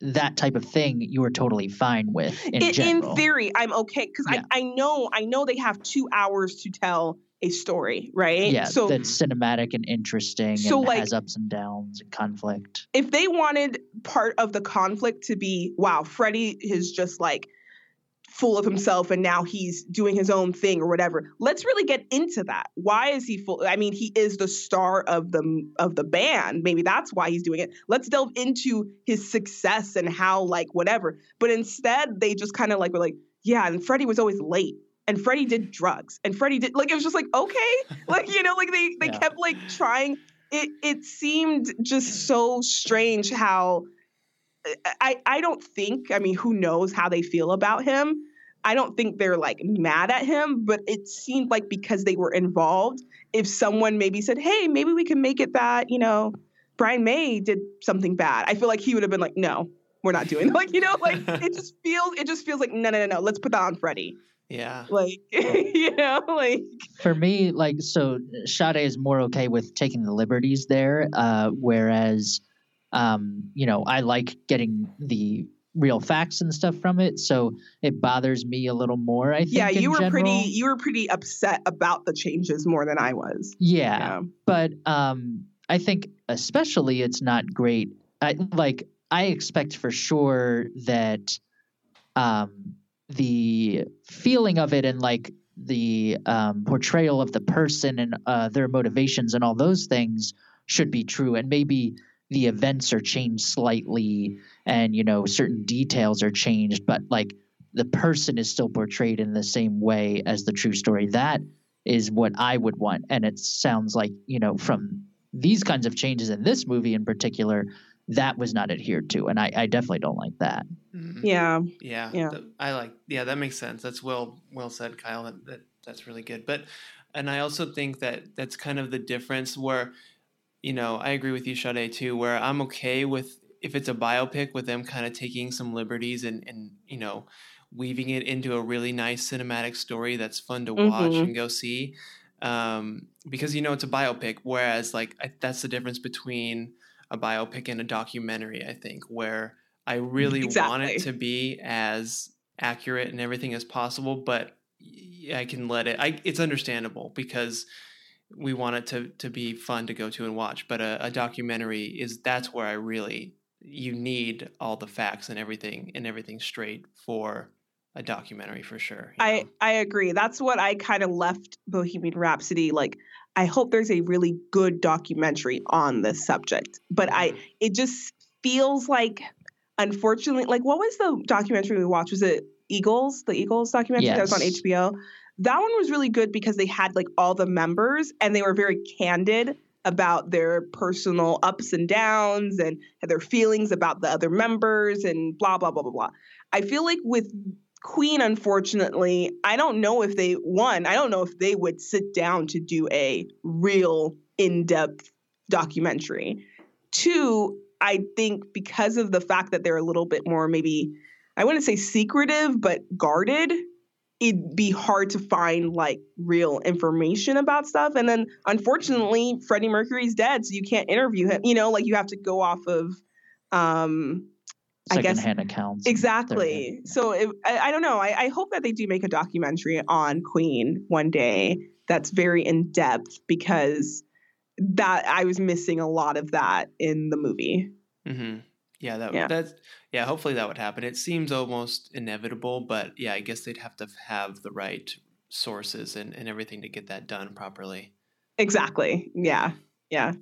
that type of thing you were totally fine with in, in, in theory i'm okay because Yeah. I, I know i know they have two hours to tell a story right? Yeah, so that's cinematic and interesting So, and like- has ups and downs and conflict. if they wanted part of the conflict to be wow freddie is just like full of himself and now he's doing his own thing or whatever let's really get into that. Why is he full i mean he is the star of the of the band. Maybe that's why he's doing it. Let's delve into his success and how like whatever. But instead they just kind of like were like yeah and freddie was always late and freddie did drugs and freddie did like it was just like okay like you know like they they Yeah. kept like trying it it seemed just so strange how I I don't think I mean who knows how they feel about him. I don't think they're like mad at him, but it seemed like because they were involved, if someone maybe said, "Hey, maybe we can make it that, you know, Brian May did something bad." I feel like he would have been like, "No, we're not doing that." like, you know, like it just feels it just feels like no, no, no, no. Let's put that on Freddie. Yeah. Like, you know, like For me, like so, Sade is more okay with taking the liberties there, uh, whereas, um, you know, I like getting the real facts and stuff from it, so it bothers me a little more. I think. yeah, in you were pretty you were pretty upset about the changes more than I was. Yeah, Yeah. but um, I think especially it's not great. I like I expect for sure that um, the feeling of it and like the um, portrayal of the person and uh, their motivations and all those things should be true, and maybe the events are changed slightly, and you know certain details are changed, but like the person is still portrayed in the same way as the true story. That is what I would want. And it sounds like, you know, from these kinds of changes in this movie in particular, that was not adhered to. And I, I definitely don't like that. Mhm. Yeah. Yeah, Yeah. th- I like. Yeah, that makes sense. That's well well said, Kyle. That, that that's really good. But and I also think that that's kind of the difference where, you know, I agree with you, Sade, too. Where I'm okay with if it's a biopic with them kind of taking some liberties and and you know, weaving it into a really nice cinematic story that's fun to watch Mhm. and go see. Um, because you know it's a biopic, whereas like I, that's the difference between a biopic and a documentary. I think where I really want it to be as accurate and everything as possible, but I can let it. I, it's understandable because we want it to to be fun to go to and watch. But a, a documentary is that's where I really you need all the facts and everything and everything straight for a documentary for sure. I know? I agree. That's what I kind of left Bohemian Rhapsody like I hope there's a really good documentary on this subject. But I mm-hmm. it just feels like unfortunately like what was the documentary we watched was it Eagles, the Eagles documentary that was on HBO. That one was really good because they had like all the members and they were very candid about their personal ups and downs and their feelings about the other members and blah blah blah blah blah. I feel like with Queen, unfortunately, I don't know if they won. I don't know if they would sit down to do a real in-depth documentary. Two, I think because of the fact that they're a little bit more maybe I wouldn't say secretive, but guarded, it'd be hard to find like real information about stuff. And then unfortunately, Freddie Mercury's dead, so you can't interview him. You know, like you have to go off of um I guess- Secondhand accounts. Exactly. So it, I, I don't know. I, I hope that they do make a documentary on Queen one day that's very in depth because that I was missing a lot of that in the movie. hmm Yeah, that Yeah. that's Yeah, hopefully that would happen. It seems almost inevitable, but yeah, I guess they'd have to have the right sources and, and everything to get that done properly. Exactly. Yeah. Yeah.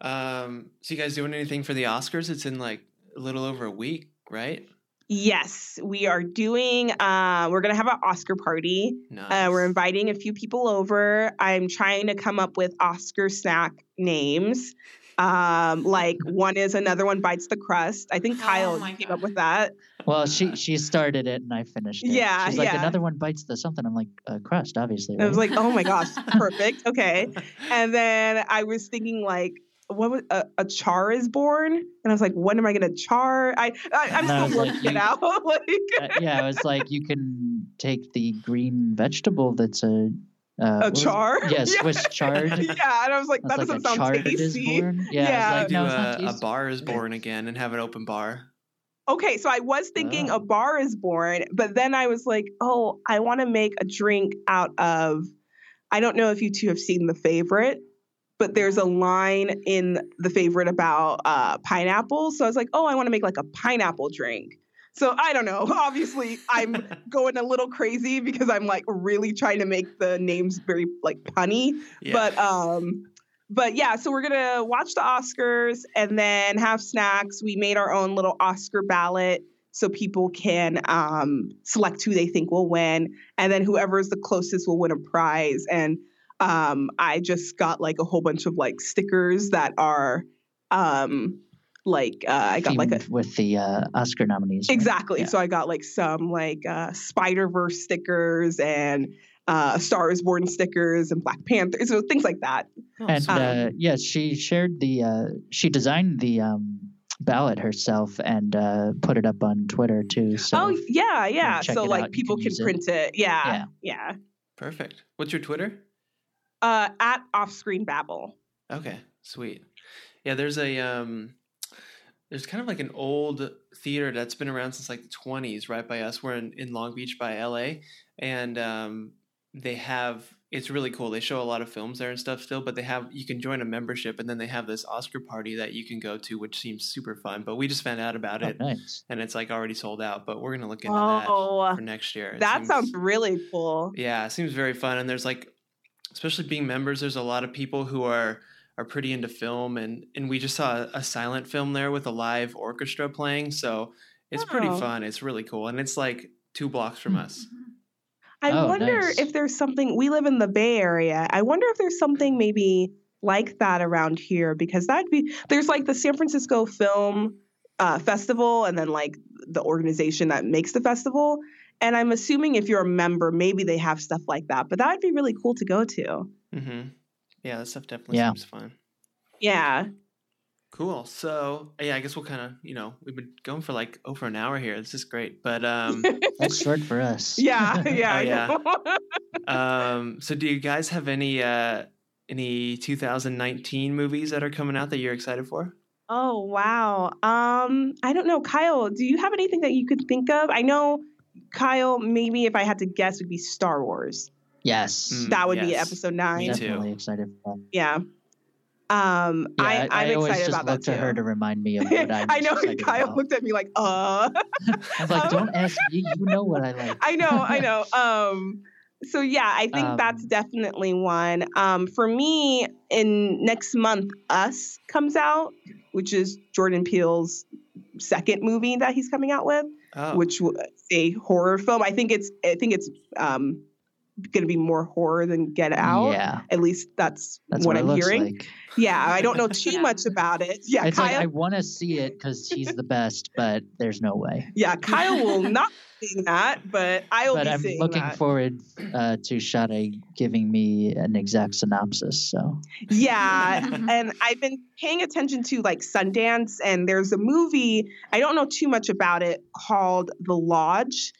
Um, so you guys doing anything for the Oscars? It's in like a little over a week, right? Yes, we are doing. Uh, we're gonna have an Oscar party. Nice. Uh, we're inviting a few people over. I'm trying to come up with Oscar snack names. Um, like one is another one bites the crust. I think Oh Kyle my came God. up with that. Well, she she started it and I finished it. Yeah, She's like yeah. another one bites the something. I'm like uh, crust, obviously. I was like, oh my gosh, perfect. Okay. And then I was thinking like, what was a, a char is born? And I was like, when am I gonna char? I, I I'm And I was still like, working it out. like, Uh, yeah, it was like you can take the green vegetable that's a uh, a what was it? char. Yeah, Swiss chard. yeah, and I was like, that That's doesn't like sound chard is tasty. Yeah, Yeah. I like, do no, it's not a, a bar is born again and have an open bar. Okay, so I was thinking Oh. a bar is born, but then I was like, oh, I want to make a drink out of. I don't know if you two have seen The Favorite, but there's a line in The Favorite about uh, pineapple. So I was like, oh, I want to make like a pineapple drink. So I don't know. Obviously, I'm going a little crazy because I'm like really trying to make the names very like punny. Yeah. But um but yeah, so we're gonna watch the Oscars and then have snacks. We made our own little Oscar ballot so people can um, select who they think will win, and then whoever is the closest will win a prize. And um, I just got like a whole bunch of like stickers that are um, like uh, I got like a with the uh, Oscar nominees. right? Exactly. Yeah. So I got like some like uh, Spider Verse stickers and uh, Star is Born stickers and Black Panther, so things like that. Oh, And sweet. uh, yes, she shared the. Uh, she designed the um, ballot herself and uh, put it up on Twitter too. So oh yeah, yeah. So like people can can use it. print it. Yeah, Yeah. yeah. Perfect. What's your Twitter? Uh, at Offscreen Babble. Okay, sweet. Yeah, there's a um there's kind of like an old theater that's been around since like the 20s right by us. We're in, in Long Beach by LA and um they have it's really cool. They show a lot of films there and stuff still, but they have you can join a membership and then they have this Oscar party that you can go to which seems super fun. But we just found out about oh, it nice. and it's like already sold out, but we're going to look into Oh, that for next year. It that seems- sounds really cool. yeah, it seems very fun. And there's like, especially being members, there's a lot of people who are are pretty into film, and and we just saw a, a silent film there with a live orchestra playing. So it's pretty Oh. fun. It's really cool, and it's like two blocks from us. I Oh, wonder nice. if there's something. We live in the Bay Area. I wonder if there's something maybe like that around here because that'd be there's like the San Francisco Film uh, Festival and then like the organization that makes the festival. And I'm assuming if you're a member, maybe they have stuff like that. But that would be really cool to go to. Mm-hmm. Yeah, that stuff definitely Yeah. seems fun. Yeah. Cool. So yeah, I guess we'll kind of you know we've been going for like over an hour here. This is great, but um. That's short for us. Yeah. Yeah. Oh, yeah. um, so do you guys have any uh, any 2019 movies that are coming out that you're excited for? Oh wow. Um, I don't know, Kyle. Do you have anything that you could think of? I know, Kyle. Maybe if I had to guess, it would be Star Wars. Yes. Mm. That would be episode nine. Me too. Definitely excited for that. Yeah. Um, Yeah, I, I, I'm always excited just about look that to her to remind me of what I'm I know. Kyle about. looked at me like, uh. I was like, don't ask me. You know what I like. I know, I know. Um, so yeah, I think that's Um, definitely one. Um, for me, in next month, Us comes out, which is Jordan Peele's second movie that he's coming out with, Oh, which was a horror film. I think it's, I think it's um, going to be more horror than Get Out. Yeah, At least that's, that's what, what, I'm looks hearing. like. Yeah, I don't know too much about it. Yeah, it's Kyle. like I want to see it because he's the best, but there's no way. yeah, Kyle will not be seeing that, but I will But be I'm seeing looking that. forward uh, to Sade giving me an exact synopsis. So Yeah, and I've been paying attention to like Sundance, and there's a movie, I don't know too much about it, called The Lodge.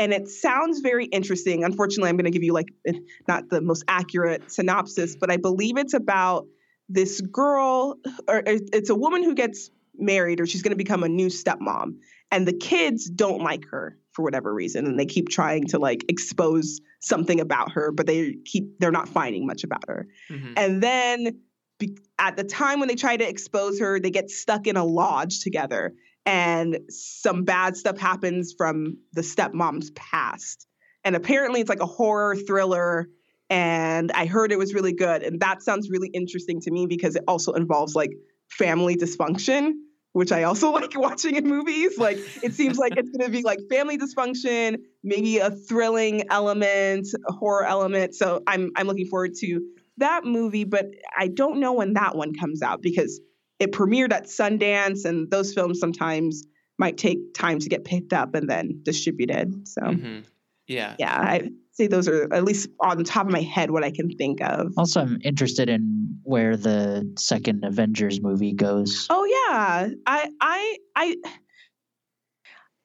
And it sounds very interesting. Unfortunately, I'm going to give you like eh, not the most accurate synopsis, but I believe it's about this girl, or it's a woman who gets married, or she's going to become a new stepmom. And the kids don't like her for whatever reason. And they keep trying to like expose something about her, but they keep, they're not finding much about her. Mhm. And then be- at the time when they try to expose her, they get stuck in a lodge together. and some bad stuff happens from the stepmom's past. And apparently it's like a horror thriller and I heard it was really good and that sounds really interesting to me because it also involves like family dysfunction which I also like watching in movies. Like it seems like it's going to be like family dysfunction, maybe a thrilling element, a horror element. So I'm I'm looking forward to that movie, but I don't know when that one comes out because it premiered at Sundance, and those films sometimes might take time to get picked up and then distributed. So, Mhm. Yeah. yeah, I say those are at least on the top of my head what I can think of. Also, I'm interested in where the second Avengers movie goes. Oh yeah, I I I.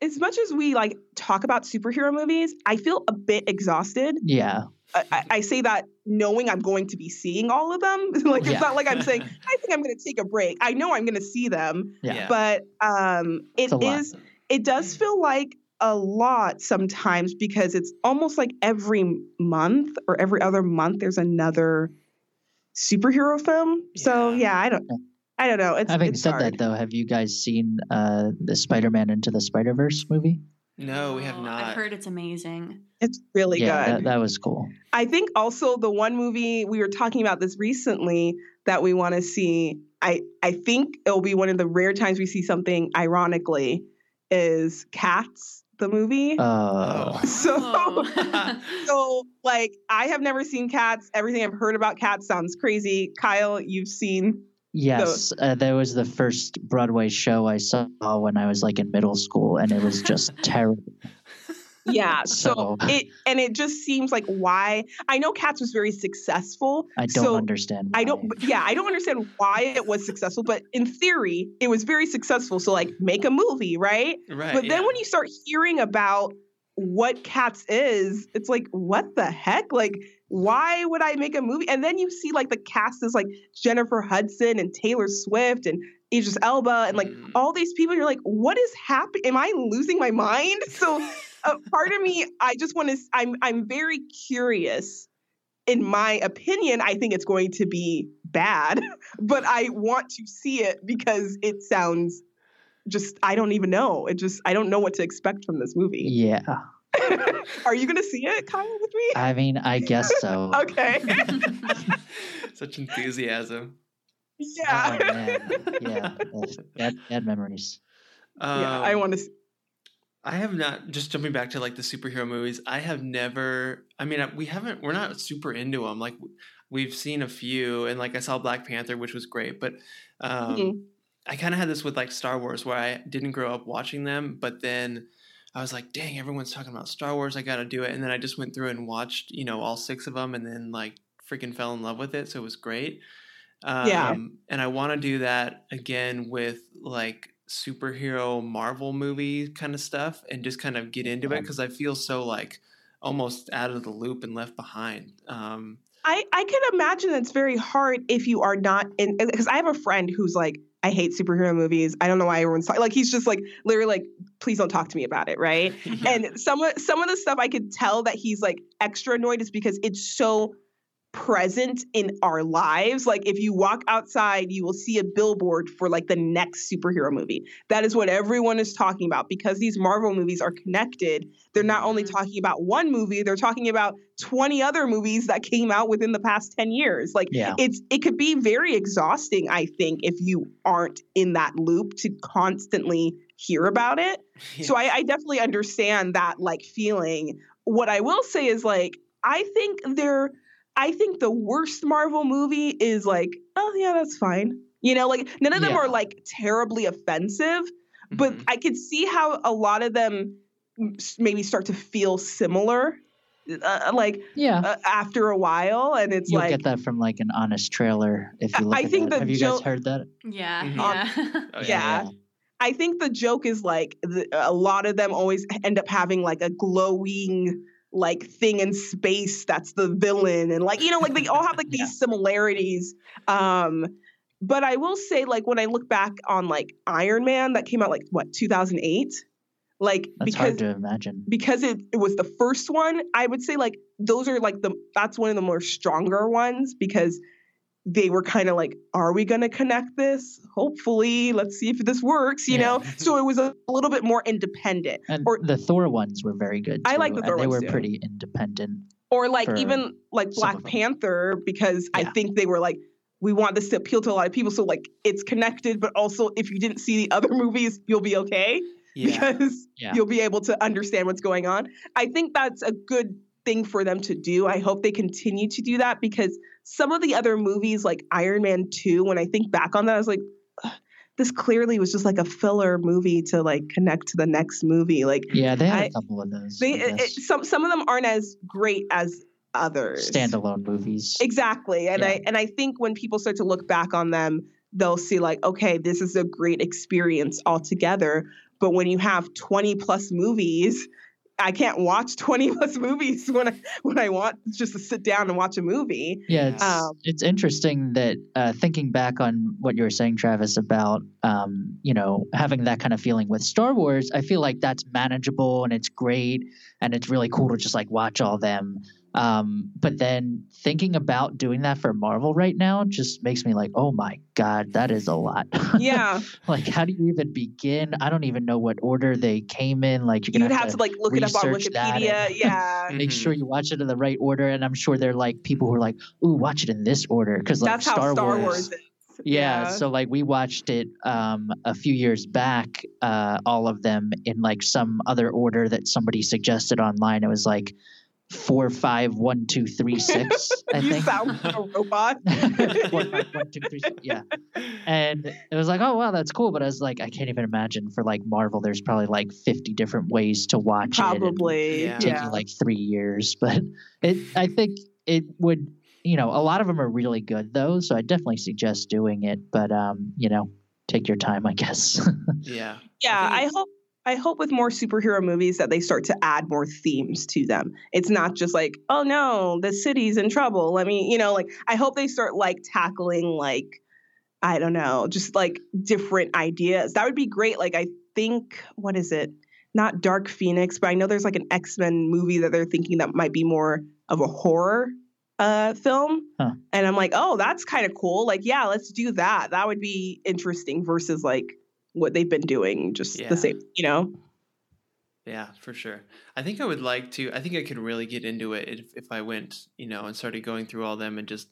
As much as we like talk about superhero movies, I feel a bit exhausted. Yeah, I, I- say that knowing I'm going to be seeing all of them. like Yeah. it's not like I'm saying I think I'm going to take a break. I know I'm going to see them, yeah, but um, It's lot. it does feel like a lot sometimes because it's almost like every month or every other month there's another superhero film. So Yeah. yeah, I don't I don't know. It's Having it's said hard. that, though, have you guys seen uh, the Spider-Man into the Spider-Verse movie? No, we have Oh, not. I've heard it's amazing. it's really yeah, good. that, that was cool. I think also the one movie we were talking about this recently that we want to see. I I think it'll be one of the rare times we see something ironically is Cats the movie. Uh, so Oh. so like I have never seen Cats. Everything I've heard about Cats sounds crazy. Kyle, you've seen yes, uh, that was the first Broadway show I saw when I was like in middle school, and it was just terrible. Yeah. So So- it and it just seems like why I know Cats was very successful. I don't so understand. I don't, yeah, I don't understand why it was successful, but in theory, it was very successful. So, like, make a movie, right? right. but then yeah. when you start hearing about what Cats is, it's like, what the heck? Like, why would I make a movie? And then you see, like, the cast is like Jennifer Hudson and Taylor Swift and Idris Elba and like Mm. all these people. You're like, what is happening? Am I losing my mind? So, uh, part of me, I just want to, I'm, I'm very curious in my opinion, I think it's going to be bad, but I want to see it because it sounds just, I don't even know. It just, I don't know what to expect from this movie. Yeah, Are you going to see it, Kyle, with me? I mean, I guess so. Okay. Such enthusiasm. yeah. Oh, man. Yeah, bad, bad memories. yeah, I Um, want to. I have not. Just jumping back to like the superhero movies, I have never. I mean, we haven't. We're not super into them. Like we've seen a few, and like I saw Black Panther, which was great. But um, Mhm. I kind of had this with like Star Wars, where I didn't grow up watching them, but then I was like, dang, everyone's talking about Star Wars. I got to do it. And then I just went through and watched, you know, all six of them, and then like freaking fell in love with it. So it was great. Um, Yeah. And I want to do that again with like superhero Marvel movie kind of stuff and just kind of get into it because I feel so like almost out of the loop and left behind. Um, I, I can imagine it's very hard if you are not in because I have a friend who's like, I hate superhero movies. I don't know why everyone's talking. Like he's just like literally like, please don't talk to me about it, right? and some of some of the stuff I could tell that he's like extra annoyed is because it's so present in our lives. Like if you walk outside, you will see a billboard for like the next superhero movie. That is what everyone is talking about because these Marvel movies are connected. They're not only Mhm. talking about one movie, they're talking about 20 other movies that came out within the past 10 years. Like Yeah. it's it could be very exhausting, I think, if you aren't in that loop to constantly hear about it. So I, I definitely understand that like feeling. What I will say is like I think they're I think the worst Marvel movie is like, oh yeah, that's fine. You know, like none of them Yeah. are like terribly offensive, but Mhm. I could see how a lot of them maybe start to feel similar, uh, like Yeah. uh, after a while, and it's like You'll like get that from like an honest trailer if you look I at think that. the Have you joke- guys heard that? Yeah, Mhm. yeah. Oh, yeah. I think the joke is like the, a lot of them always end up having like a glowing like thing in space that's the villain and like you know like they all have like these Yeah. similarities um but I will say like when I look back on like Iron Man that came out like what 2008 like That's because hard to imagine. because it, it was the first one i would say like those are like the that's one of the more stronger ones because they were kind of like, are we going to connect this? Hopefully, let's see if this works, you Yeah. know? So it was a little bit more independent. And Or- the Thor ones were very good. I like the Thor they were too. pretty independent. Or like even like Black. Panther, because I think they were like, we want this to appeal to a lot of people. So like it's connected, but also if you didn't see the other movies, you'll be okay Yeah. because Yeah. you'll be able to understand what's going on. I think that's a good thing for them to do. I hope they continue to do that because some of the other movies like Iron Man 2, when I think back on that, I was like, this clearly was just like a filler movie to like connect to the next movie. Like Yeah, they had I- a couple of those. they it, some some of them aren't as great as others. standalone movies. Exactly. And Yeah. I and I think when people start to look back on them, they'll see like, okay, this is a great experience altogether. But when you have 20 plus movies, I can't watch 20 plus movies when I when I want just to sit down and watch a movie. Yeah, it's Um, it's interesting that uh, thinking back on what you were saying, Travis, about um, you know having that kind of feeling with Star Wars. I feel like that's manageable and it's great, and it's really cool to just like watch all them. Um, but then thinking about doing that for Marvel right now just makes me like, oh my god, that is a lot. Yeah. like, how do you even begin? I don't even know what order they came in. Like, you're You'd gonna have to like look it up on Wikipedia. and- Yeah. make sure you watch it in the right order. And I'm sure they're like people who are like, "Ooh, watch it in this order," because like That's Star, how Star Wars. Wars, is. Yeah, so like we watched it um, a few years back, uh, all of them in like some other order that somebody suggested online. It was like four, five, one, two, three, six. I you think. sound like a robot. Four, five, one, two, three, six, yeah. And it was like, oh wow, that's cool. But I was like, I can't even imagine for like Marvel, there's probably like 50 different ways to watch it. Probably. Yeah. take Yeah. you like three years. But it, I think it would, you know, a lot of them are really good though. So I definitely suggest doing it. But um, you know, take your time, I guess. Yeah. Yeah, think I hope I hope with more superhero movies that they start to add more themes to them. It's not just like, oh no, the city's in trouble. Let me, you know, like I hope they start like tackling like I don't know, just like different ideas. That would be great. Like I think what is it? Not Dark Phoenix, but I know there's like an X-Men movie that they're thinking that might be more of a horror uh film. Huh. And I'm like, "Oh, that's kind of cool. Like, yeah, let's do that. That would be interesting versus like what they've been doing, just Yeah. the same, you know? Yeah, for sure. I think I would like to. I think I could really get into it if, if I went, you know, and started going through all them and just,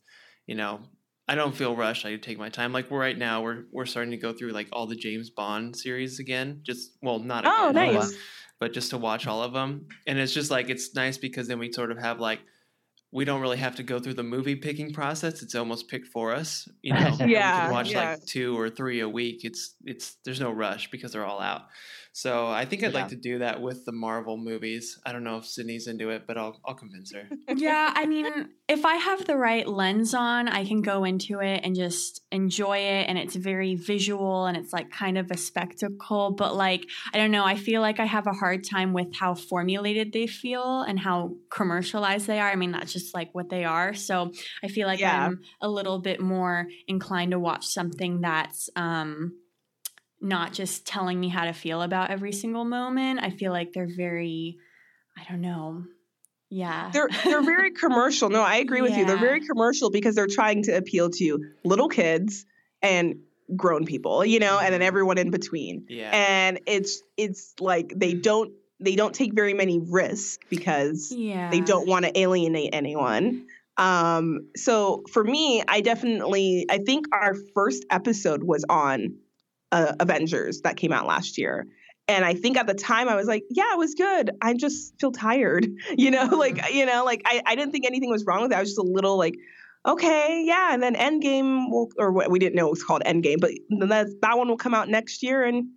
you know, I don't feel rushed. I could take my time. Like right now, we're we're starting to go through like all the James Bond series again. Just well, not Oh, again, nice. but just to watch all of them. And it's just like it's nice because then we sort of have like we don't really have to go through the movie picking process. It's almost picked for us. You know, And we Yeah, can watch yeah. like two or three a week. It's it's there's no rush because they're all out. So I think I'd Yeah. like to do that with the Marvel movies. I don't know if Sydney's into it, but I'll I'll convince her. yeah, I mean, if I have the right lens on, I can go into it and just enjoy it. And it's very visual and it's like kind of a spectacle. But like, I don't know, I feel like I have a hard time with how formulated they feel and how commercialized they are. I mean, that's just like what they are. So I feel like Yeah. I'm a little bit more inclined to watch something that's, um, not just telling me how to feel about every single moment. I feel like they're very, I don't know. Yeah. They're they're very commercial. No, I agree with you. They're very commercial because they're trying to appeal to little kids and grown people, you know, and then everyone in between. Yeah. And it's it's like they don't they don't take very many risks because yeah. they don't want to alienate anyone. Um, so for me, I definitely I think our first episode was on uh, Avengers that came out last year. And I think at the time I was like, yeah, it was good. I just feel tired. You know, like you know, like I, I didn't think anything was wrong with it. I was just a little like, okay, yeah. And then Endgame will or what we didn't know it was called Endgame, but that that one will come out next year and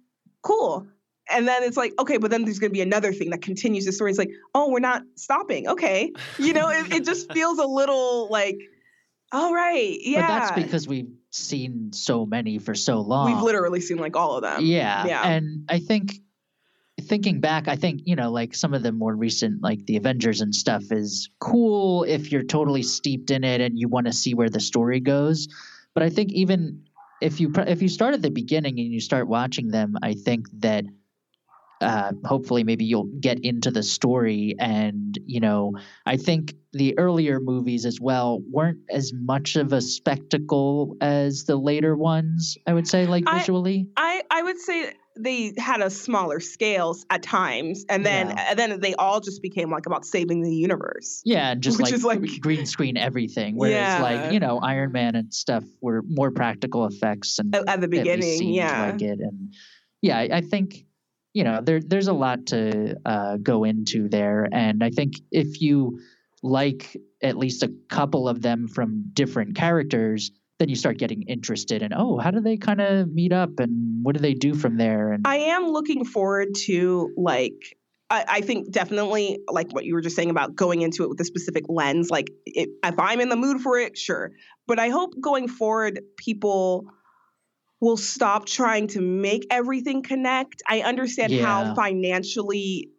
cool. And then it's like, okay, but then there's going to be another thing that continues the story. It's like, oh, we're not stopping. Okay. You know, it, it just feels a little like, all right. Yeah. But that's because we've seen so many for so long. we've literally seen like all of them. yeah. Yeah. And I think thinking back, I think, you know, like some of the more recent, like the Avengers and stuff is cool if you're totally steeped in it and you want to see where the story goes. But I think even if you, if you start at the beginning and you start watching them, I think that uh, hopefully maybe you'll get into the story and you know i think the earlier movies as well weren't as much of a spectacle as the later ones i would say like I- visually I I would say they had a smaller scales at times, and then Yeah. and then they all just became like about saving the universe. yeah and just like, like- green screen everything whereas Yeah. like you know iron man and stuff were more practical effects and At, at the beginning, yeah. like it and yeah I, I think you know there there's a lot to uh, go into there and i think if you like at least a couple of them from different characters then you start getting interested in oh how do they kind of meet up and what do they do from there and I am looking forward to like I, think definitely like what you were just saying about going into it with a specific lens. Like it, if I'm in the mood for it, sure. But I hope going forward, people will stop trying to make everything connect. I understand Yeah. how financially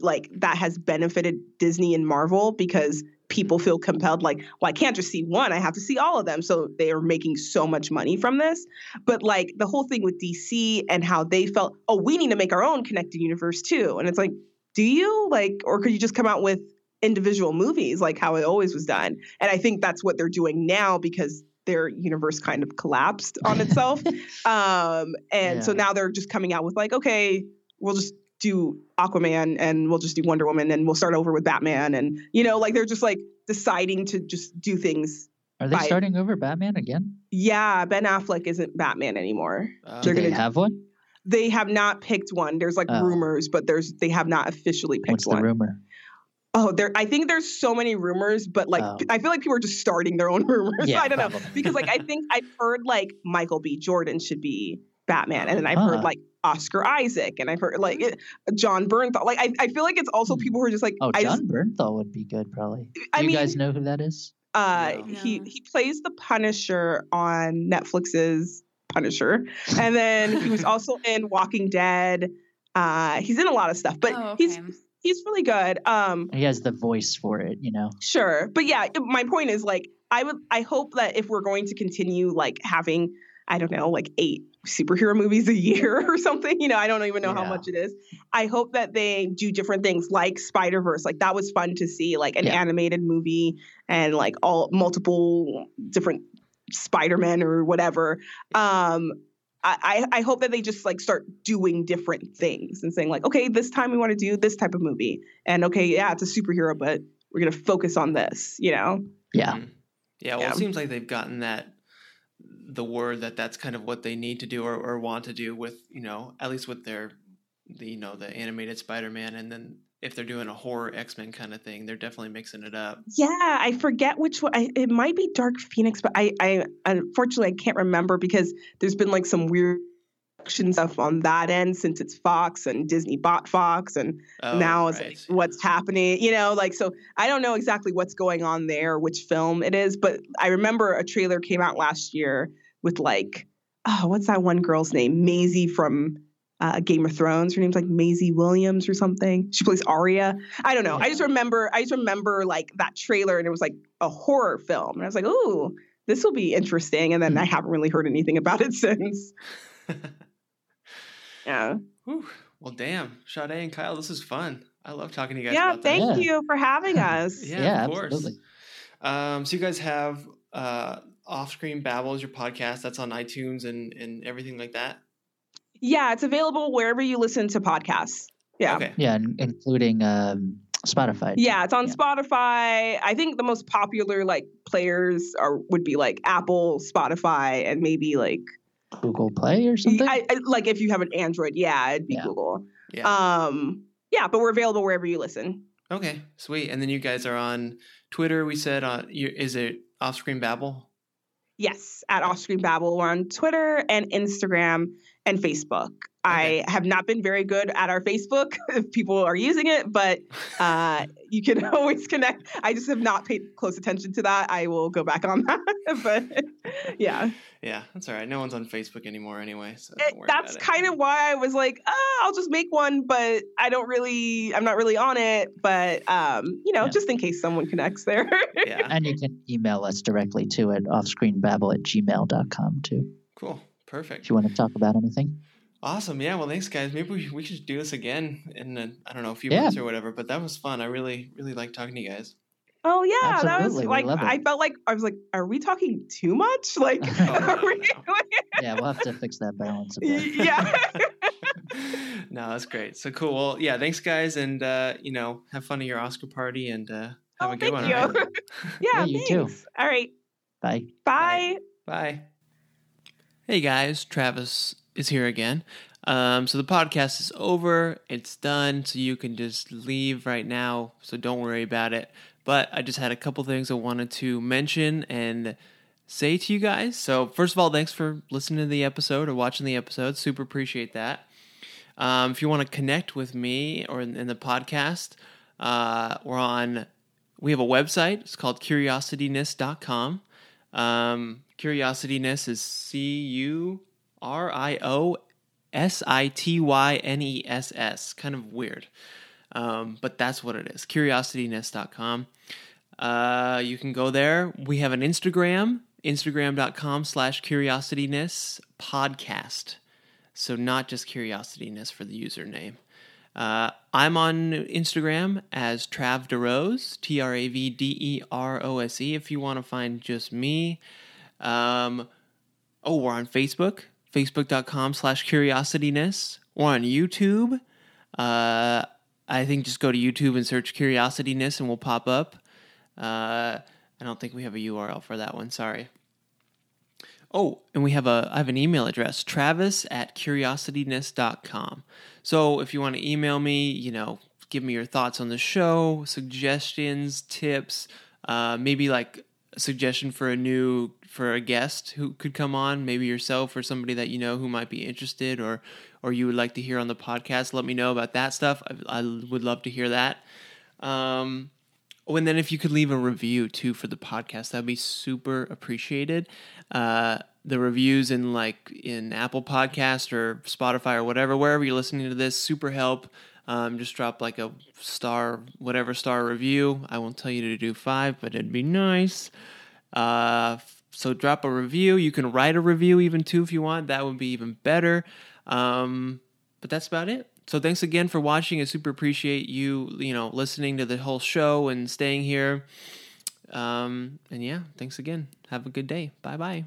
like that has benefited Disney and Marvel because people feel compelled like well I can't just see one I have to see all of them. So they are making so much money from this. But like the whole thing with DC and how they felt oh we need to make our own connected universe too. And it's like do you? Like or could you just come out with individual movies like how it always was done? And I think that's what they're doing now because their universe kind of collapsed on itself. Um and so now they're just coming out with like okay we'll just do Aquaman and we'll just do Wonder Woman and we'll start over with Batman and you know like they're just like deciding to just do things are they by- starting over batman again? Yeah Ben Affleck isn't Batman anymore. Uh, They're they gonna- have one? They have not picked one. There's like Oh. rumors but there's they have not officially picked what's the one. rumor Oh, there I think there's so many rumors but like Oh. I feel like people are just starting their own rumors Yeah, I don't know because like I think I've heard like Michael B Jordan should be Batman and then I've Huh. heard like Oscar Isaac and I've heard like it, Jon Bernthal like I, I feel like it's also Hmm. people who are just like oh I john just, bernthal would be good probably do I you mean guys know who that is Uh, No. he he plays the Punisher on Netflix's Punisher, and then he was also in Walking Dead. Uh, he's in a lot of stuff, but oh, okay. he's really good. Um, he has the voice for it you know sure, but yeah, my point is like I would I hope that if we're going to continue like having I don't know like eight superhero movies a year or something, you know, I don't even know how much it is. I hope that they do different things like Spider Verse, like that was fun to see, like an Yeah. animated movie and like all multiple different Spider-Man or whatever. Um, I, I I hope that they just like start doing different things and saying like, okay, this time we want to do this type of movie, and okay, yeah, it's a superhero, but we're gonna focus on this, you know? yeah Mhm. Yeah, well, Yeah. it seems like they've gotten that the word that that's kind of what they need to do or, or want to do with you know at least with their the you know the animated Spider-Man and then if they're doing a horror X-Men kind of thing, they're definitely mixing it up. Yeah, I forget which one. I, it might be Dark Phoenix, but I, I unfortunately I can't remember because there's been like some weird production stuff on that end since it's Fox and Disney bought Fox and Oh, now it's right. like what's happening you know like so i don't know exactly what's going on there which film it is but i remember a trailer came out last year with like oh what's that one girl's name Maisie from uh, Game of Thrones. Her name's like Maisie Williams or something. She plays Arya. I don't know. I just remember. I just remember like that trailer, and it was like a horror film, and I was like, "Ooh, this will be interesting." And then I haven't really heard anything about it since. Yeah. Whew. Well, damn, Sade and Kyle, this is fun. I love talking to you guys. Yeah. about. Thank Yeah. you for having us. Yeah, yeah of course. absolutely Um, so you guys have uh, Off Screen Babble is your podcast. That's on iTunes and and everything like that. Yeah, it's available wherever you listen to podcasts. Yeah. Okay. yeah including um spotify Yeah, it's on Yeah. Spotify. I think the most popular like players are would be like Apple, Spotify, and maybe like google play or something I, I, like if you have an Android, yeah, it'd be Yeah. Google. Yeah. Um, yeah, but we're available wherever you listen. Okay. Sweet. And then you guys are on Twitter. We said on. Is it Off Screen Babble? Yes, at Offscreen Babble. We're on Twitter and Instagram and Facebook. Okay. I have not been very good at our Facebook if people are using it, but uh, you can always connect. I just have not paid close attention to that. I will go back on that. but yeah, Yeah, that's all right. No one's on Facebook anymore anyway, so It- don't worry that's about it. kind of why I was like, ah, I'll just make one, but I don't really, I'm not really on it. But um, you know, Yeah. just in case someone connects there. yeah. and you can email us directly to it offscreenbabble at gmail.com too Cool. If Perfect. you want to talk about anything Awesome. Yeah. Well, thanks, guys. Maybe we, we should do this again in a, I don't know a few Yeah. months or whatever. But that was fun. I really really like talking to you guys. Oh yeah, that was Absolutely, we like love it. I felt like I was like, are we talking too much? Like, Oh, are we, Yeah, we'll have to fix that balance yeah. no, that's great. So cool. Well, yeah. Thanks, guys, and uh, you know, have fun at your Oscar party and uh, have Oh, a good thank one. you. all right? yeah, Yeah, you too. thanks. All right, Bye. bye. Bye. Hey guys, Travis is here again. Um, so the podcast is over. It's done. So you can just leave right now. So don't worry about it. But I just had a couple things I wanted to mention and say to you guys. So first of all, thanks for listening to the episode or watching the episode. Super appreciate that. Um, if you want to connect with me or in, in the podcast, uh, we're on. We have a website. It's called curiosityness.com. Um, curiosityness is C U R I O S I T Y N E S S. Kind of weird. Um, but that's what it is. Curiosityness.com. Uh, you can go there. We have an Instagram, instagram.com slash curiosityness podcast. So not just curiosityness for the username. Uh, I'm on Instagram as Trav DeRose, T R A V D E R O S E, if you want to find just me. Um, oh, we're on Facebook, facebook.com slash curiosityness. We're on YouTube. Uh, I think just go to YouTube and search curiosityness and we'll pop up. Uh, I don't think we have a URL for that one. Sorry. Oh, and we have a I have an email address, travis at curiosityness.com. So if you want to email me, you know, give me your thoughts on the show, suggestions, tips, uh, maybe like a suggestion for a new for a guest who could come on, maybe yourself or somebody that you know who might be interested or or you would like to hear on the podcast. Let me know about that stuff. I, I would love to hear that. Um, Oh, and then if you could leave a review too for the podcast, that'd be super appreciated. Uh, the reviews in like in Apple Podcast or Spotify or whatever, wherever you're listening to this, super help. Um, just drop like a star, whatever star review. I won't tell you to do five, but it'd be nice. Uh, so drop a review. You can write a review even too if you want. That would be even better. Um, but that's about it. So thanks again for watching. I super appreciate you, you know, listening to the whole show and staying here. Um, and yeah, thanks again. Have a good day. Bye bye.